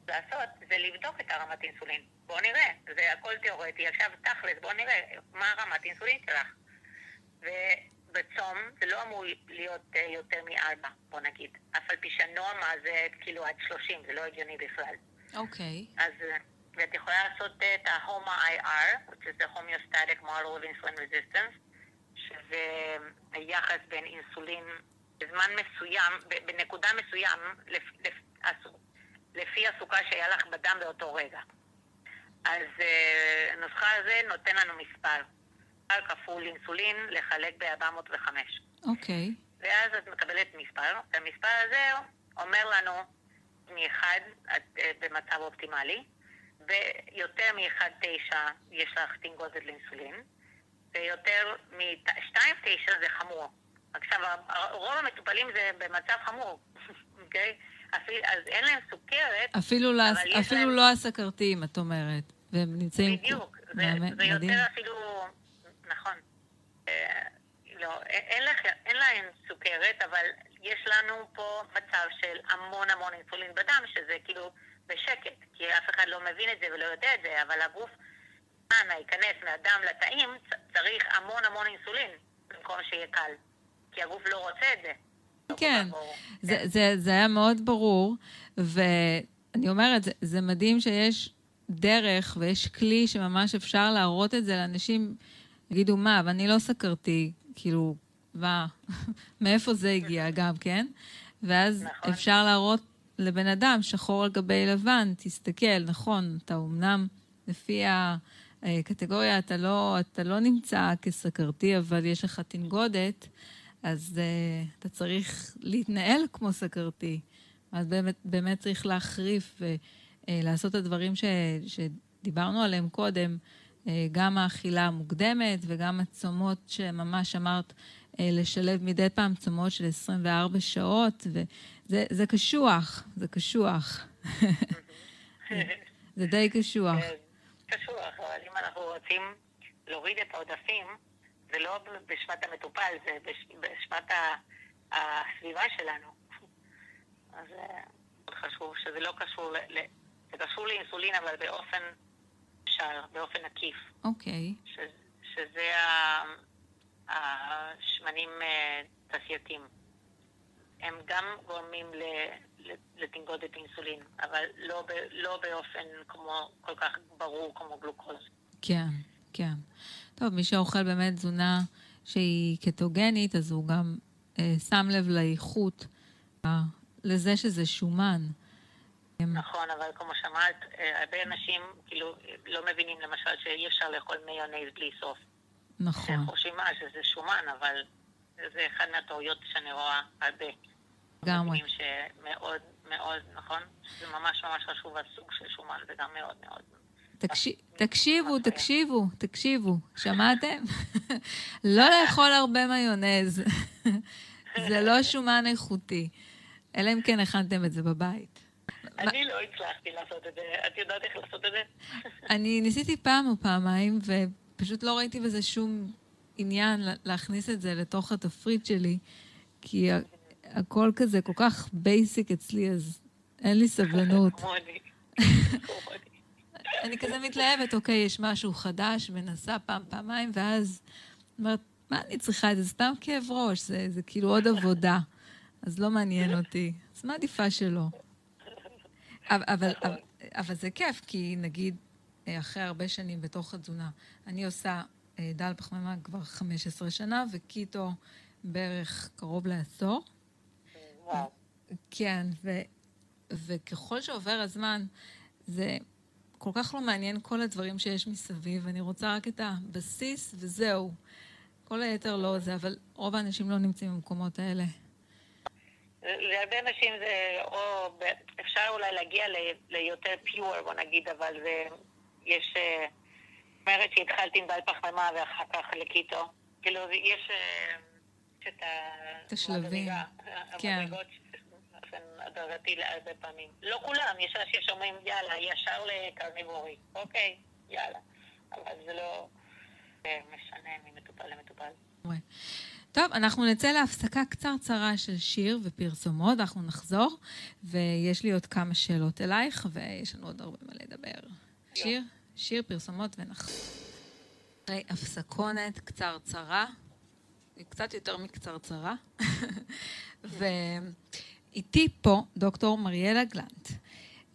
לעשות זה לבדוק את הרמת אינסולין. בואו נראה, זה הכל תיאורטי. עכשיו תכלס, בואו נראה מה הרמת אינסולין שלך. ובצום זה לא אמור להיות uh, יותר מארבע, בוא נגיד. אף על פי שהנורמה זה כאילו עד שלושים, זה לא הגיוני בכלל. אוקיי. Okay. אז, אה, ואת יכולה לעשות את ה-HOMA IR, which is the homeostatic model of insulin resistance, שזה היחס בין אינסולין בזמן מסוים, בנקודה מסוים, לפ, לפ, לפי הסוכר שהיה לך בדם באותו רגע. אז uh, הנוסחה הזה נותן לנו מספר. מספר כפול אינסולין לחלק ב-405. אוקיי. Okay. ואז את מקבלת מספר, והמספר הזה אומר לנו מ-1 את uh, במצב אופטימלי, ויותר מ-1.9 יש לך תנגודת לאינסולין, ויותר מ-2.9 זה חמור. עכשיו, רוב המטופלים זה במצב חמור, <laughs> אוקיי? okay? אפילו, אז אין להם סוכרת, אפילו, לא, אפילו להם... לא הסכרתיים, את אומרת. והם נמצאים... בדיוק, זה, באמת, זה יותר אפילו... נכון. אה, לא, אין, לך, אין להם סוכרת, אבל יש לנו פה מצב של המון המון אינסולין בדם, שזה כאילו בשקט, כי אף אחד לא מבין את זה ולא יודע את זה, אבל הגוף, אנא, ייכנס מהדם לתאים, צריך המון המון אינסולין, במקום שיהיה קל. כי הגוף לא רוצה את זה. כן, זה, זה, זה היה מאוד ברור, ואני אומרת, זה, זה מדהים שיש דרך ויש כלי שממש אפשר להראות את זה לאנשים, יגידו, מה, ואני לא סקרתי, כאילו, מה, <laughs> מאיפה זה הגיע גם, כן? ואז נכון. אפשר להראות לבן אדם, שחור על גבי לבן, תסתכל, נכון, אתה אמנם לפי קטגוריה, אתה לא, אתה לא נמצא כסכרתי, אבל יש לך תנגודת, אז uh, אתה צריך להתנהל כמו סכרתי. אז באמת, באמת צריך להחריף ולעשות את הדברים ש, שדיברנו עליהם קודם, גם האכילה המוקדמת וגם הצומות שממש אמרת, לשלב מדי פעם צומות של 24 שעות, וזה קשוח, זה קשוח. <laughs> זה די קשוח. קשוח, אבל אם אנחנו רוצים להוריד את העודפים, זה לא בשמת המטופל, זה בשמת הסביבה שלנו. אז חשוב שזה לא קשור, זה קשור לאינסולין, אבל באופן אפשר, באופן עקיף. אוקיי. שזה השמנים אה, תעשייתיים. הם גם גורמים לתנגודת אינסולין, אבל לא, ב, לא באופן כמו, כל כך ברור כמו גלוקוז. כן, כן. טוב, מי שאוכל באמת תזונה שהיא קטוגנית, אז הוא גם אה, שם לב לאיכות, אה, לזה שזה שומן. נכון, אבל כמו שאמרת, אה, הרבה אנשים כאילו לא מבינים למשל שאי אפשר לאכול מיונז בלי סוף. נכון. חושבים מה, שזה שומן, אבל זה אחד מהטעויות שאני רואה הרבה. לגמרי. שמאוד מאוד, נכון? זה ממש ממש חשוב, הסוג של שומן זה גם מאוד מאוד. תקשיבו, תקשיבו, תקשיבו, שמעתם? <laughs> לא לאכול הרבה מיונז. <laughs> זה לא שומן איכותי, אלא אם כן הכנתם את זה בבית. אני לא הצלחתי לעשות את זה. את יודעת איך לעשות את זה? <laughs> אני ניסיתי פעם או פעמיים, ופשוט לא ראיתי בזה שום עניין להכניס את זה לתוך התפריט שלי, כי הכל כזה כל כך בייסיק אצלי, אז אין לי סבלנות. אני כזה מתלהבת, אוקיי, יש משהו חדש, מנסה פעם, פעמיים, ואז אומרת, מה אני צריכה את זה? סתם כאב ראש, זה, זה כאילו עוד עבודה. אז לא מעניין אותי. אז מה עדיפה שלא? אבל, אבל, אבל, אבל זה כיף, כי נגיד, אה, אחרי הרבה שנים בתוך התזונה, אני עושה אה, דל פחמימה כבר 15 שנה, וקיטו בערך קרוב לעשור. וואו. כן, ו, וככל שעובר הזמן, זה כל כך לא מעניין כל הדברים שיש מסביב, אני רוצה רק את הבסיס וזהו. כל היתר לא זה, אבל רוב האנשים לא נמצאים במקומות האלה. להרבה אנשים זה, או אפשר אולי להגיע ליותר פיור, בוא נגיד, אבל זה, יש, אה, אומרת שהתחלתי עם דל פחמימה ואחר כך לקיטו. כאילו, יש... אה, את השלבים. כן. המדרגות באופן הדרגתי להרבה פעמים. לא כולם, יש אנשים שאומרים, יאללה, ישר לקרניבורי. אוקיי, יאללה. אבל זה לא משנה ממטופל למטופל. טוב, אנחנו נצא להפסקה קצרצרה של שיר ופרסומות, אנחנו נחזור, ויש לי עוד כמה שאלות אלייך, ויש לנו עוד הרבה מה לדבר. שיר, שיר, פרסומות ונחזור. אחרי הפסקונת קצרצרה, קצת יותר מקצרצרה. <laughs> ואיתי פה דוקטור מריאלה גלנט,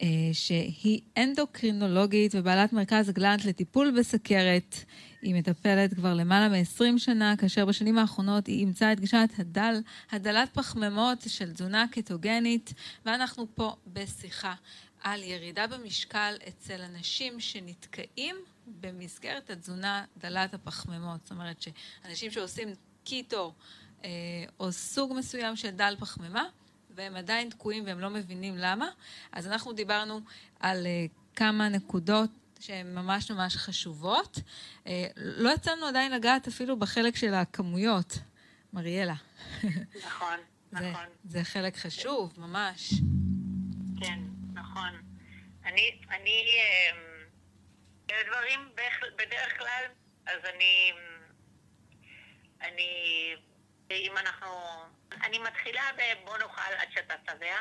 אה, שהיא אנדוקרינולוגית ובעלת מרכז גלנט לטיפול בסכרת. היא מטפלת כבר למעלה מ-20 שנה, כאשר בשנים האחרונות היא אימצה את גישת הדל, הדלת פחמימות של תזונה קטוגנית, ואנחנו פה בשיחה על ירידה במשקל אצל אנשים שנתקעים במסגרת התזונה דלת הפחמימות. זאת אומרת שאנשים שעושים קיטו אה, או סוג מסוים של דל פחמימה, והם עדיין תקועים והם לא מבינים למה. אז אנחנו דיברנו על אה, כמה נקודות שהן ממש ממש חשובות. אה, לא יצאנו עדיין לגעת אפילו בחלק של הכמויות, מריאלה. נכון, <laughs> נכון. זה חלק חשוב, ממש. כן, נכון. אני, אני, דברים בדרך כלל, אז אני... אני, אם אנחנו, אני מתחילה בבוא נאכל עד שאתה שבע,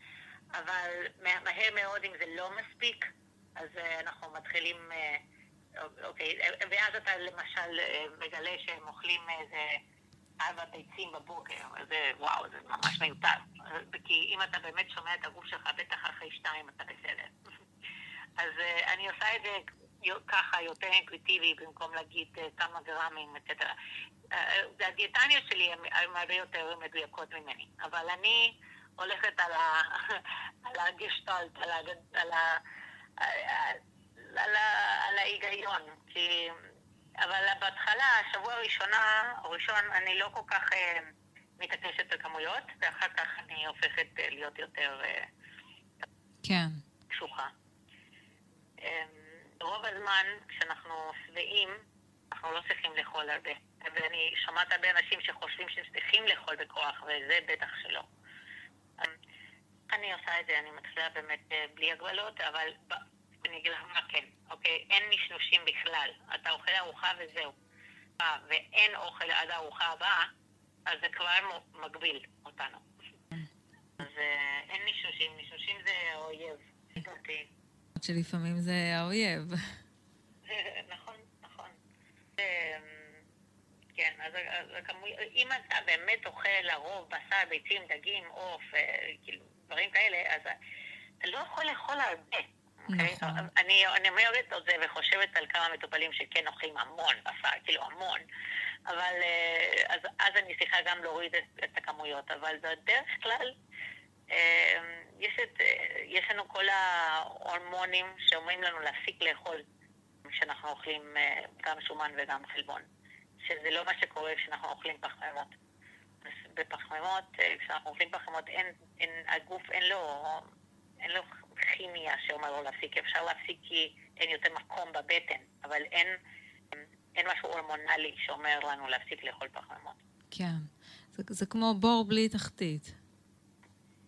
<laughs> אבל מהר מאוד אם זה לא מספיק, אז אה, אנחנו מתחילים, אה, אוקיי, ואז אתה למשל אה, מגלה שהם אוכלים איזה ארבע ביצים בבוקר, וזה, וואו, זה ממש מיותר. כי אם אתה באמת שומע את הגוף שלך, בטח אחרי שתיים אתה בסדר. <laughs> אז אני עושה את זה ככה יותר אינטואיטיבי, במקום להגיד כמה גרמים, אצטרה. הדיאטניות שלי הן הרבה יותר מדויקות ממני, אבל אני הולכת על, ה, <laughs> על הגשטלט, על, ה, על, ה, על, ה, על, ה, על ההיגיון. כי... אבל בהתחלה, השבוע הראשונה, הראשון, אני לא כל כך אה, מתעקשת על כמויות, ואחר כך אני הופכת אה, להיות יותר אה, כן. קשוחה. אה, רוב הזמן, כשאנחנו שבעים, אנחנו לא צריכים לאכול הרבה. ואני שומעת הרבה אנשים שחושבים שהם צריכים לאכול בכוח, וזה בטח שלא. אה, אני עושה את זה, אני מתחילה באמת אה, בלי הגבלות, אבל אני אגיד לך מה כן, אוקיי? אין נשנושים בכלל. אתה אוכל ארוחה וזהו. אה, ואין אוכל עד הארוחה הבאה, אז זה כבר מגביל אותנו. אז אה, אין נשנושים, נשנושים זה האויב. לדעתי. שלפעמים זה האויב. <laughs> נכון, נכון. כן, אז אז הכמוי- אם אתה באמת אוכל לרוב בשר, ביצים, דגים, עוף, אה, כאילו, דברים כאלה, אז אתה לא יכול לאכול הרבה. אוקיי? נכון. אני, אני אומרת את זה וחושבת על כמה מטופלים שכן אוכלים המון בשר, כאילו המון. אבל אה, אז, אז אני צריכה גם להוריד את, את הכמויות, אבל בדרך כלל אה, יש, את, אה, יש לנו כל ההורמונים שאומרים לנו להפסיק לאכול כשאנחנו אוכלים אה, גם שומן וגם חלבון, שזה לא מה שקורה כשאנחנו אוכלים פחמימות. בפחמימות, אה, כשאנחנו אוכלים פחמימות, אין, אין, הגוף אין לו, אין לו כימיה שאומר לו להפסיק. אפשר להפסיק כי אין יותר מקום בבטן, אבל אין, אין משהו הורמונלי שאומר לנו להפסיק לאכול פחמימות. כן. זה, זה כמו בור בלי תחתית.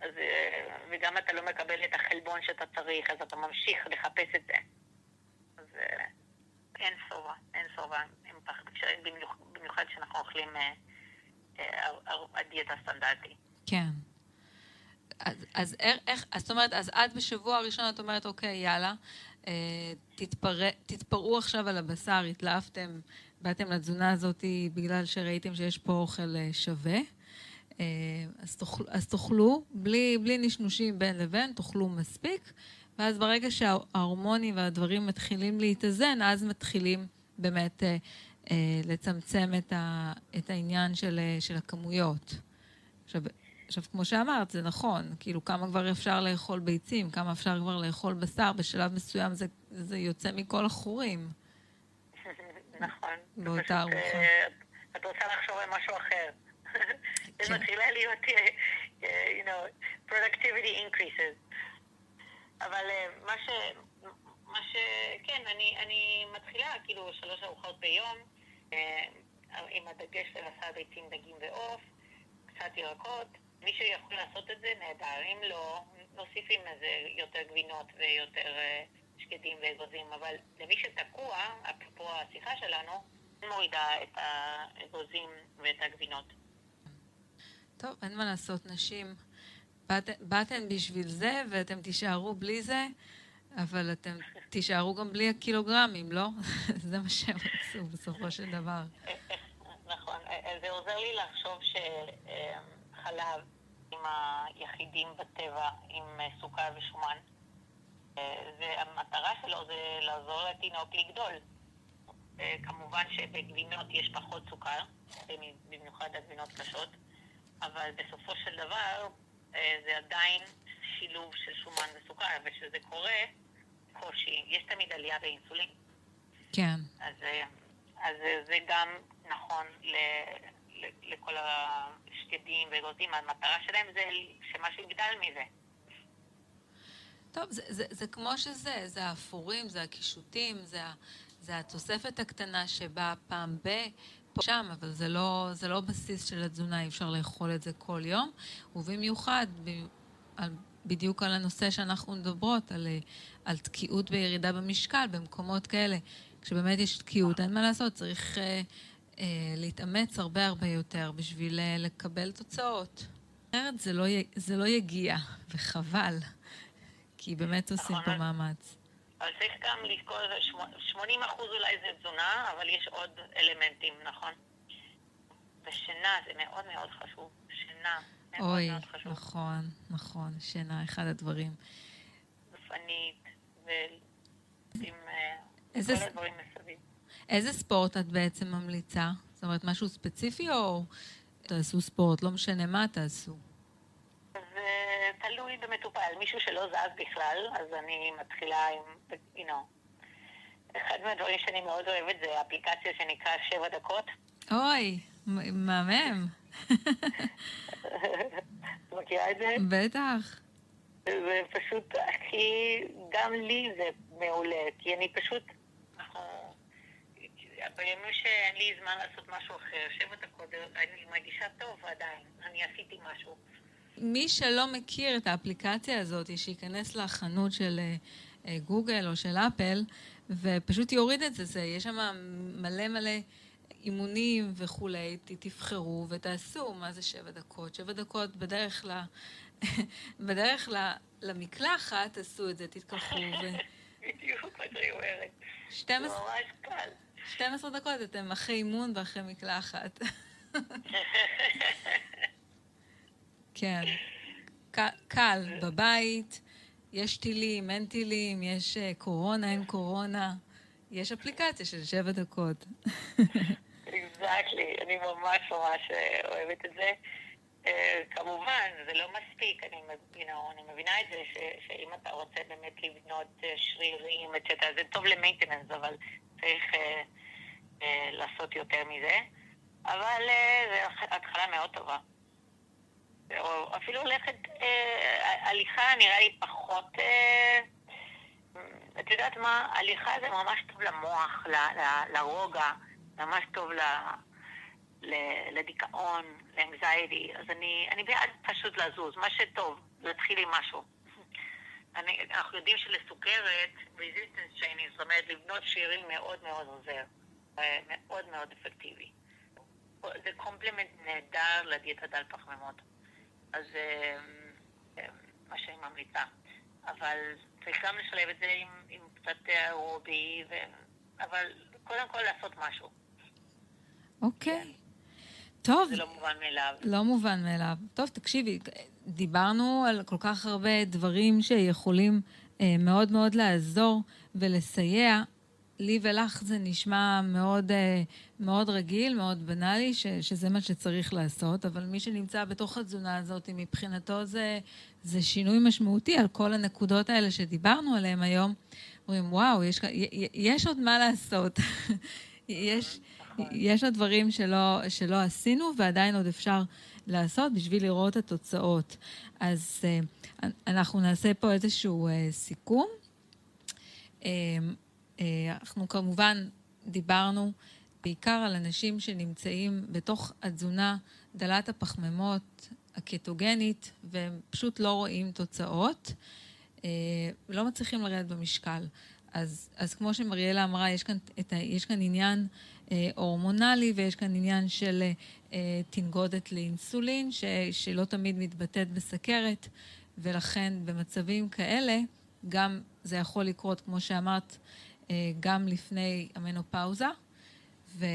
אז, אה, וגם אתה לא מקבל את החלבון שאתה צריך, אז אתה ממשיך לחפש את זה. אז אה, אין שובע, אין שובע, עם פח- כש- במיוח- במיוחד כשאנחנו אוכלים אה, אה, הר- הדיאטה הסטנדרטי. כן. אז, אז איך, אז זאת אומרת, אז את בשבוע הראשון את אומרת, אוקיי, יאללה, אה, תתפר, תתפרעו עכשיו על הבשר, התלהבתם, באתם לתזונה הזאת בגלל שראיתם שיש פה אוכל אה, שווה. אה, אז, תאכל, אז תאכלו, בלי, בלי נשנושים בין לבין, תאכלו מספיק, ואז ברגע שההורמונים והדברים מתחילים להתאזן, אז מתחילים באמת אה, אה, לצמצם את, ה, את העניין של, אה, של הכמויות. עכשיו, עכשיו, כמו שאמרת, זה נכון, כאילו כמה כבר אפשר לאכול ביצים, כמה אפשר כבר לאכול בשר, בשלב מסוים זה, זה יוצא מכל החורים. <laughs> נכון. באותה פשוט, ארוחה. אה, את רוצה לחשוב על משהו אחר. <laughs> זה כן. מתחילה להיות, אה, אה, you know, productivity increases. אבל אה, מה ש... מה ש... כן, אני, אני מתחילה כאילו שלוש ארוחות ביום, אה, עם הדגש של בשר, ביצים, דגים ועוף, קצת ירקות. מי שיכול לעשות את זה, נהדר. אם לא, מוסיפים לזה יותר גבינות ויותר אה, שקדים ואגוזים. אבל למי שתקוע, אפרופו השיחה שלנו, מורידה את האגוזים ואת הגבינות. טוב, אין מה לעשות, נשים. באת, באתן בשביל זה, ואתם תישארו בלי זה, אבל אתם תישארו גם בלי הקילוגרמים, לא? <laughs> זה מה שהם רצו בסופו של דבר. נכון. אה, זה עוזר לי לחשוב שחלב עם היחידים בטבע, עם אה, סוכר ושומן, אה, והמטרה שלו זה לעזור לתינוק לגדול. אה, כמובן שבגבינות יש פחות סוכר, במיוחד הגבינות קשות, אבל בסופו של דבר אה, זה עדיין שילוב של שומן וסוכר, וכשזה קורה, קושי. יש תמיד עלייה באינסולין. כן, אז, אה, אז אה, זה גם נכון ל, ל, לכל השקדים ואגוזים. המטרה שלהם זה שמשהו יגדל מזה. טוב, זה, זה, זה כמו שזה, זה האפורים, זה הקישוטים, זה, זה התוספת הקטנה שבאה פעם ב... פה שם, אבל זה לא, זה לא בסיס של התזונה, אי אפשר לאכול את זה כל יום, ובמיוחד ב, על, בדיוק על הנושא שאנחנו מדברות, על, על תקיעות בירידה במשקל במקומות כאלה. כשבאמת יש תקיעות, אין מה לעשות, צריך אה, אה, להתאמץ הרבה הרבה יותר בשביל אה, לקבל תוצאות. אחרת זה לא, זה לא יגיע, וחבל, כי באמת עושים פה נכון. מאמץ. אבל צריך גם לזכור, 80 אחוז אולי זה תזונה, אבל יש עוד אלמנטים, נכון? ושינה זה מאוד מאוד חשוב. שינה מאוד אוי, מאוד חשוב. נכון, נכון, שינה, אחד הדברים. גופנית, ועם אה, איזה כל הדברים מסביב. איזה ספורט את בעצם ממליצה? זאת אומרת, משהו ספציפי או תעשו ספורט? לא משנה מה תעשו. תלוי במטופל. מישהו שלא זז בכלל, אז אני מתחילה עם, you know, אחד מהדברים שאני מאוד אוהבת זה אפליקציה שנקרא שבע דקות. אוי, מהמם. <laughs> מכירה את זה? בטח. זה פשוט הכי, גם לי זה מעולה, כי אני פשוט, בימים שאין לי זמן לעשות משהו אחר, שבע דקות, אני מרגישה טוב עדיין, אני עשיתי משהו. מי שלא מכיר את האפליקציה הזאת, שייכנס לחנות של אה, גוגל או של אפל, ופשוט יוריד את זה, זה יש שם מלא מלא אימונים וכולי, תבחרו ותעשו מה זה שבע דקות. שבע דקות בדרך, ל... <laughs> בדרך ל... למקלחת, תעשו את זה, תתקלחו. ו... <laughs> בדיוק מה שאני אומרת. 12... ממש קל. 12 דקות אתם אחרי אימון ואחרי מקלחת. <laughs> כן. קל, בבית, יש טילים, אין טילים, יש אה, קורונה, אין קורונה. יש אפליקציה של שבע דקות. אקזקטלי, אני ממש ממש אה, אוהבת את זה. Uh, כמובן, זה לא מספיק, אני, you know, אני מבינה את זה ש, שאם אתה רוצה באמת לבנות שרירים, אצטרה, זה טוב למיינטננס, אבל צריך uh, uh, לעשות יותר מזה. אבל uh, זו התחלה מאוד טובה. או אפילו ללכת, uh, הליכה נראה לי פחות... Uh, את יודעת מה? הליכה זה ממש טוב למוח, ל, ל, לרוגע, ממש טוב ל... לדיכאון, לאנגזייטי, אז אני, אני בעד פשוט לזוז, מה שטוב, להתחיל עם משהו. אני, אנחנו יודעים שלסוכרת, resistance training, זאת אומרת לבנות שרירים מאוד מאוד עוזר, מאוד מאוד אפקטיבי. זה complement נהדר לדיאטה דל פחמימות, אז אה, אה, מה שאני ממליצה. אבל צריך גם לשלב את זה עם, עם קצת אירובי, אבל קודם כל לעשות משהו. אוקיי. Okay. טוב. זה לא מובן מאליו. לא מובן מאליו. טוב, תקשיבי, דיברנו על כל כך הרבה דברים שיכולים אה, מאוד מאוד לעזור ולסייע. לי ולך זה נשמע מאוד, אה, מאוד רגיל, מאוד בנאלי, ש, שזה מה שצריך לעשות, אבל מי שנמצא בתוך התזונה הזאת, מבחינתו זה, זה שינוי משמעותי על כל הנקודות האלה שדיברנו עליהן היום. אומרים, וואו, יש, יש עוד מה לעשות. <laughs> יש... יש עוד דברים שלא, שלא עשינו ועדיין עוד אפשר לעשות בשביל לראות את התוצאות. אז uh, אנחנו נעשה פה איזשהו uh, סיכום. Uh, אנחנו כמובן דיברנו בעיקר על אנשים שנמצאים בתוך התזונה דלת הפחמימות הקטוגנית והם פשוט לא רואים תוצאות, uh, לא מצליחים לרדת במשקל. אז, אז כמו שמריאלה אמרה, יש כאן, את יש כאן עניין אה, הורמונלי ויש כאן עניין של אה, תנגודת לאינסולין, ש, שלא תמיד מתבטאת בסכרת, ולכן במצבים כאלה גם זה יכול לקרות, כמו שאמרת, אה, גם לפני המנופאוזה. ו...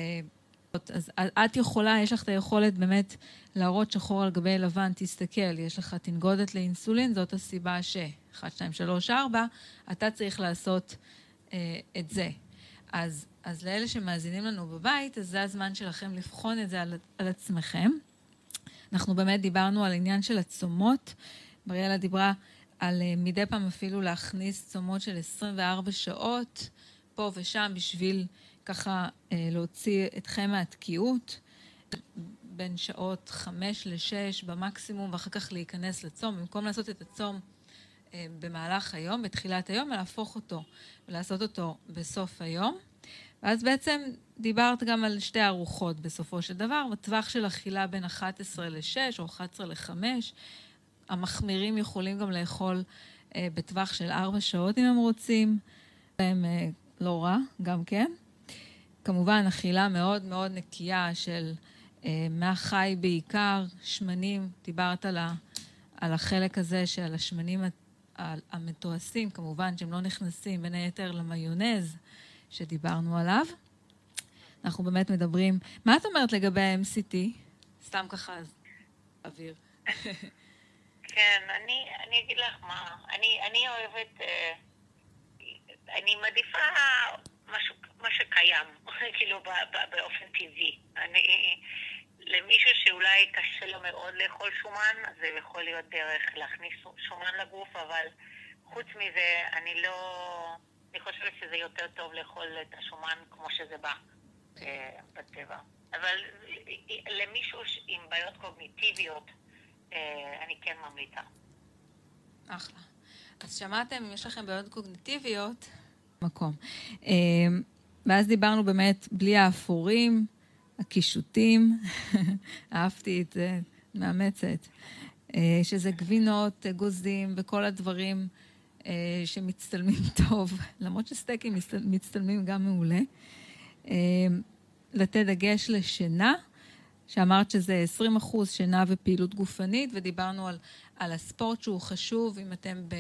אז את יכולה, יש לך את היכולת באמת להראות שחור על גבי לבן, תסתכל, יש לך תנגודת לאינסולין, זאת הסיבה ש... 1, 2, 3, 4, אתה צריך לעשות אה, את זה. אז, אז לאלה שמאזינים לנו בבית, אז זה הזמן שלכם לבחון את זה על, על עצמכם. אנחנו באמת דיברנו על עניין של הצומות. בריאלה דיברה על אה, מדי פעם אפילו להכניס צומות של 24 שעות, פה ושם, בשביל ככה אה, להוציא אתכם מהתקיעות. בין שעות חמש לשש במקסימום, ואחר כך להיכנס לצום. במקום לעשות את הצום אה, במהלך היום, בתחילת היום, ולהפוך אותו ולעשות אותו בסוף היום. ואז בעצם דיברת גם על שתי ארוחות בסופו של דבר, בטווח של אכילה בין 11 ל-6 או 11 ל-5. המחמירים יכולים גם לאכול אה, בטווח של 4 שעות אם הם רוצים. הם אה, לא רע, גם כן. כמובן, אכילה מאוד מאוד נקייה של אה, מהחי בעיקר, שמנים, דיברת על, ה, על החלק הזה של השמנים המתועשים, כמובן שהם לא נכנסים בין היתר למיונז שדיברנו עליו. אנחנו באמת מדברים... מה את אומרת לגבי ה-MCT? סתם ככה אוויר. <laughs> כן, אני, אני אגיד לך מה, אני, אני אוהבת, אה, אני מעדיפה משהו, מה שקיים, <laughs> כאילו באופן טבעי. אני, למישהו שאולי קשה לו מאוד לאכול שומן, זה יכול להיות דרך להכניס שומן לגוף, אבל חוץ מזה, אני לא... אני חושבת שזה יותר טוב לאכול את השומן כמו שזה בא אה, בטבע. אבל למישהו עם בעיות קוגניטיביות, אה, אני כן ממליצה. אחלה. אז שמעתם, אם יש לכם בעיות קוגניטיביות, מקום. אה, ואז דיברנו באמת בלי האפורים, הקישוטים, <laughs> אהבתי את זה, מאמצת, אה, שזה גבינות, אגוזים וכל הדברים שמצטלמים <laughs> טוב, למרות שסטייקים מצטלמים גם מעולה. לתת דגש לשינה, שאמרת שזה 20 אחוז שינה ופעילות גופנית, ודיברנו על, על הספורט שהוא חשוב, אם אתם ב,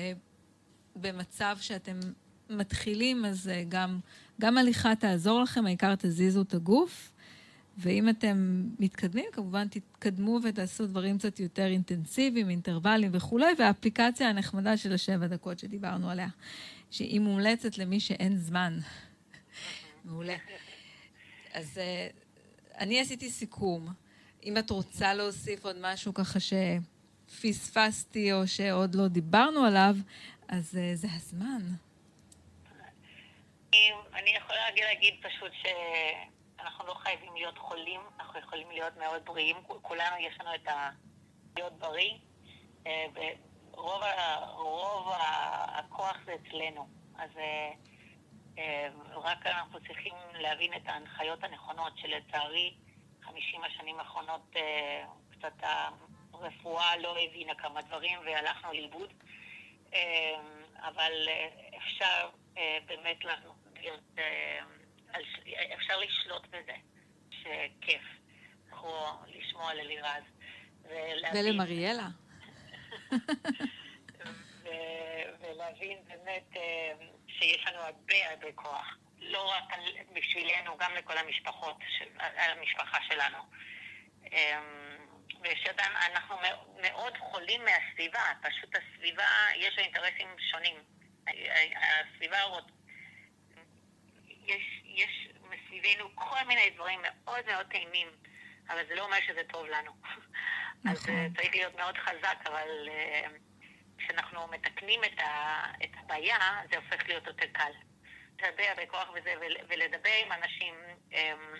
במצב שאתם מתחילים, אז אה, גם, גם הליכה תעזור לכם, העיקר תזיזו את הגוף. ואם אתם מתקדמים, כמובן תתקדמו ותעשו דברים קצת יותר אינטנסיביים, אינטרוולים וכולי, והאפליקציה הנחמדה של השבע דקות שדיברנו עליה, שהיא מומלצת למי שאין זמן. <laughs> מעולה. אז אה, אני עשיתי סיכום. אם את רוצה להוסיף עוד משהו ככה שפספסתי או שעוד לא דיברנו עליו, אז uh, זה הזמן. אני יכולה להגיד פשוט שאנחנו לא חייבים להיות חולים, אנחנו יכולים להיות מאוד בריאים. כולנו יש לנו את ה... להיות בריא, אה, ורוב הכוח זה אצלנו. אז רק אנחנו צריכים להבין את ההנחיות הנכונות, שלצערי, 50 השנים האחרונות אה, קצת הרפואה לא הבינה כמה דברים והלכנו לאיבוד. אה, אבל אה, אפשר באמת להיות, אפשר לשלוט בזה, שכיף, כמו לשמוע על אלירז. ולמריאלה. ולהבין באמת שיש לנו הרבה הרבה כוח. לא רק בשבילנו, גם לכל המשפחות, המשפחה שלנו. אמ, ושאנחנו מאוד חולים מהסביבה, פשוט הסביבה, יש לה אינטרסים שונים. הסביבה, יש, יש מסביבנו כל מיני דברים מאוד מאוד טעימים, אבל זה לא אומר שזה טוב לנו. <laughs> נכון. אז אה, צריך להיות מאוד חזק, אבל אה, כשאנחנו מתקנים את הבעיה, זה הופך להיות יותר קל. לדבר בכוח וזה, ולדבר עם אנשים, אמ,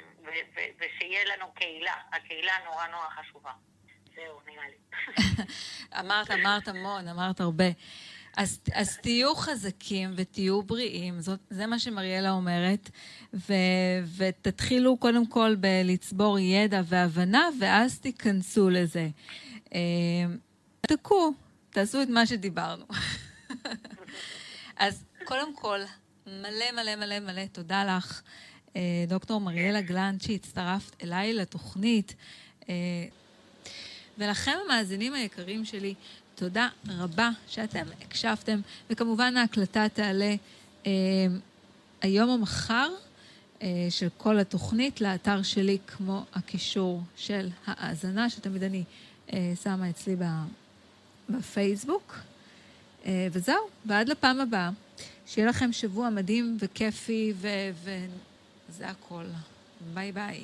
ושיהיה לנו קהילה. הקהילה נורא נורא חשובה. <laughs> אמרת, אמרת המון, אמרת הרבה. אז, אז תהיו חזקים ותהיו בריאים, זאת, זה מה שמריאלה אומרת, ו, ותתחילו קודם כל בלצבור ידע והבנה, ואז תיכנסו לזה. אמ, תקעו, תעשו את מה שדיברנו. <laughs> אז קודם כל, מלא מלא מלא מלא תודה לך, אה, דוקטור מריאלה גלנט, שהצטרפת אליי לתוכנית. אה, ולכם, המאזינים היקרים שלי, תודה רבה שאתם הקשבתם, וכמובן ההקלטה תעלה אה, היום או מחר של כל התוכנית לאתר שלי, כמו הקישור של האזנה, שתמיד אני שמה אצלי בפייסבוק. וזהו, ועד לפעם הבאה. שיהיה לכם שבוע מדהים וכיפי, וזה הכל. ביי ביי.